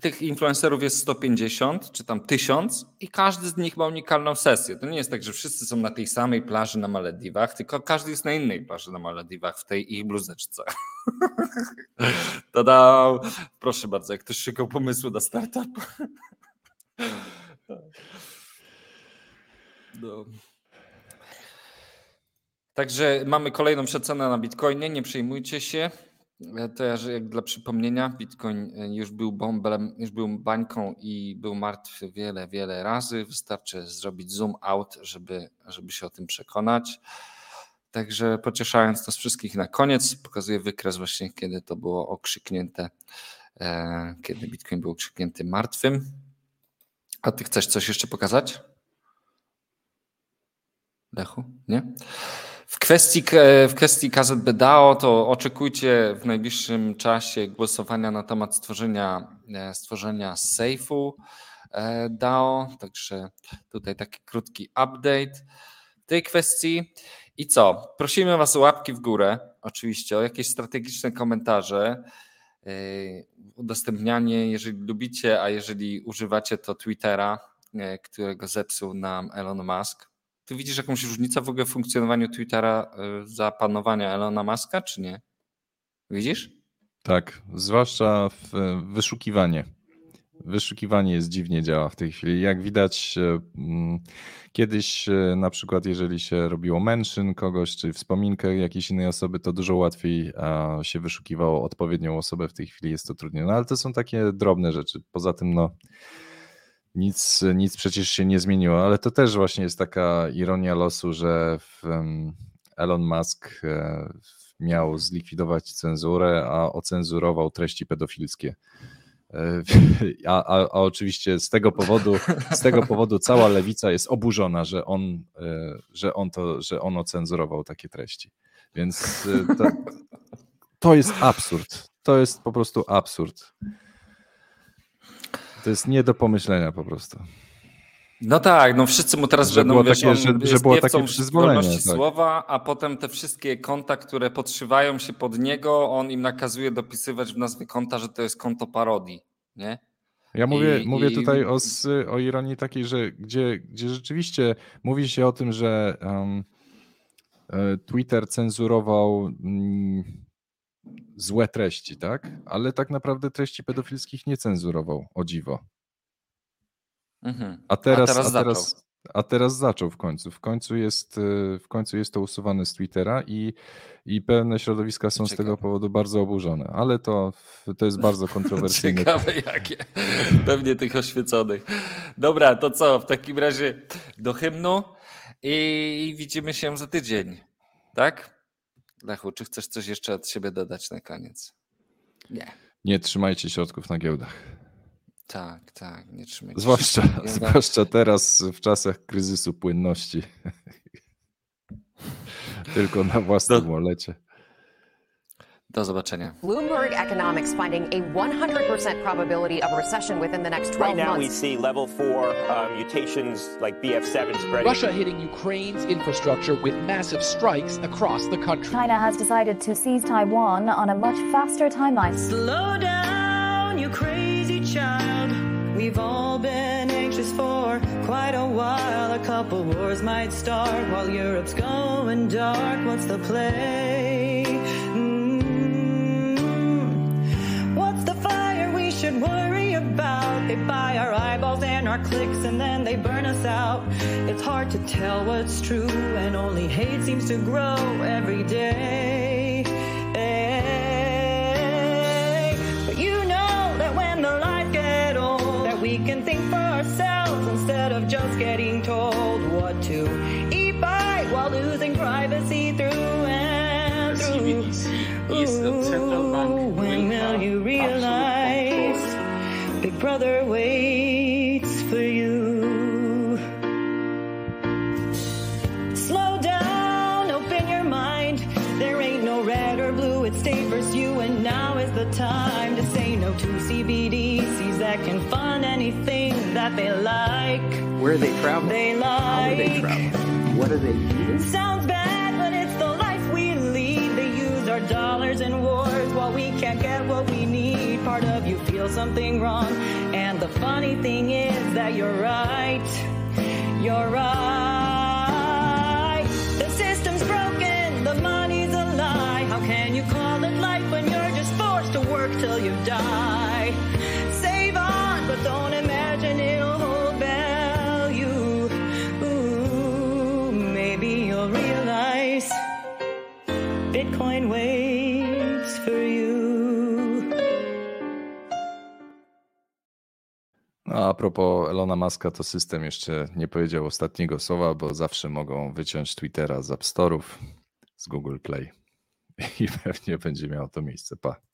tych influencerów jest 150 czy tam 1000 i każdy z nich ma unikalną sesję. To nie jest tak, że wszyscy są na tej samej plaży na Malediwach, tylko każdy jest na innej plaży na Malediwach, w tej ich bluzeczce. Tada! Proszę bardzo, jak ktoś szukał pomysłu na startup. No. Także mamy kolejną przecenę na Bitcoinie, nie przejmujcie się. E, Też jak dla przypomnienia, Bitcoin e, już był bąblem, już był bańką i był martwy wiele, wiele razy. Wystarczy zrobić zoom out, żeby, żeby się o tym przekonać. Także pocieszając nas wszystkich na koniec, pokazuję wykres właśnie, kiedy to było okrzyknięte, e, kiedy Bitcoin był okrzyknięty martwym. A ty chcesz coś jeszcze pokazać? Lechu? Nie? W kwestii, w kwestii KZBDAO to oczekujcie w najbliższym czasie głosowania na temat stworzenia, e, stworzenia sejfu e, DAO, także tutaj taki krótki update w tej kwestii. I co? Prosimy Was o łapki w górę, oczywiście, o jakieś strategiczne komentarze, e, udostępnianie, jeżeli lubicie, a jeżeli używacie to Twittera, którego zepsuł nam Elon Musk ty widzisz jakąś różnicę w ogóle w funkcjonowaniu Twittera y, za panowania Elona Muska, czy nie? Widzisz? Tak, zwłaszcza w wyszukiwanie. Wyszukiwanie jest dziwnie działa w tej chwili. Jak widać, y, mm, kiedyś y, na przykład, jeżeli się robiło mention kogoś, czy wspominkę jakiejś innej osoby, to dużo łatwiej się wyszukiwało odpowiednią osobę. W tej chwili jest to trudniej. No ale to są takie drobne rzeczy. Poza tym, no nic, nic przecież się nie zmieniło, ale to też właśnie jest taka ironia losu, że Elon Musk e, miał zlikwidować cenzurę, a ocenzurował treści pedofilskie. E, a, a, a, oczywiście z tego powodu, z tego powodu cała lewica jest oburzona, że on, e, że on, to, że on ocenzurował takie treści. Więc to, to jest absurd. To jest po prostu absurd. To jest nie do pomyślenia po prostu. No tak, no wszyscy mu teraz że będą, wiesz, takie, że, że było takie przyzwolenie. Tak. słowa, a potem te wszystkie konta, które podszywają się pod niego, on im nakazuje dopisywać w nazwie konta, że to jest konto parodii, nie? Ja mówię, I, mówię i... tutaj o, o ironii takiej, że gdzie, gdzie rzeczywiście mówi się o tym, że um, Twitter cenzurował um, złe treści, tak? Ale tak naprawdę treści pedofilskich nie cenzurował, o dziwo. Mhm. A teraz, a teraz, a teraz A teraz zaczął w końcu. W końcu jest, y, w końcu jest to usuwane z Twittera i, i pewne środowiska są Ciekawe. z tego powodu bardzo oburzone, ale to, to jest bardzo kontrowersyjne. Ciekawe jakie. Pewnie tych oświeconych. Dobra, to co? W takim razie do hymnu i widzimy się za tydzień. Tak? Lechu, czy chcesz coś jeszcze od siebie dodać na koniec? Nie. Nie trzymajcie środków na giełdach. Tak, tak, nie trzymajcie zwłaszcza, zwłaszcza teraz w czasach kryzysu płynności. Tylko na własnym walecie. Do zobaczenia. Bloomberg Economics finding a 100% probability of a recession within the next 12 months. right now months. we see level 4 uh, mutations like BF7 spreading. Russia hitting Ukraine's infrastructure with massive strikes across the country. China has decided to seize Taiwan on a much faster timeline. Slow down, you crazy child. We've all been anxious for quite a while. A couple wars might start while Europe's going dark. What's the play? They buy our eyeballs and our clicks and then they burn us out. It's hard to tell what's true and only hate seems to grow every day. But you know that when the lights get old, that we can think for ourselves instead of just getting told what to eat by while losing privacy through and through. Ooh, when will you realize? Brother waits for you. Slow down, open your mind. There ain't no red or blue, it's favors you, and now is the time to say no to CBDCs that can fund anything that they like. Where are they traveling? They like. How are they traveling? What are they eating? Sounds bad, but it's the life we lead. They use our dollars in wars while we can't get what we need part of you feels something wrong. And the funny thing is that you're right. You're right. The system's broken, the money's a lie. How can you call it life when you're just forced to work till you die? Save on, but don't imagine it'll hold value. Ooh, maybe you'll realize Bitcoin waits A propos Elona Muska, to system jeszcze nie powiedział ostatniego słowa, bo zawsze mogą wyciąć Twittera z App Store'ów, z Google Play i pewnie będzie miało to miejsce. Pa.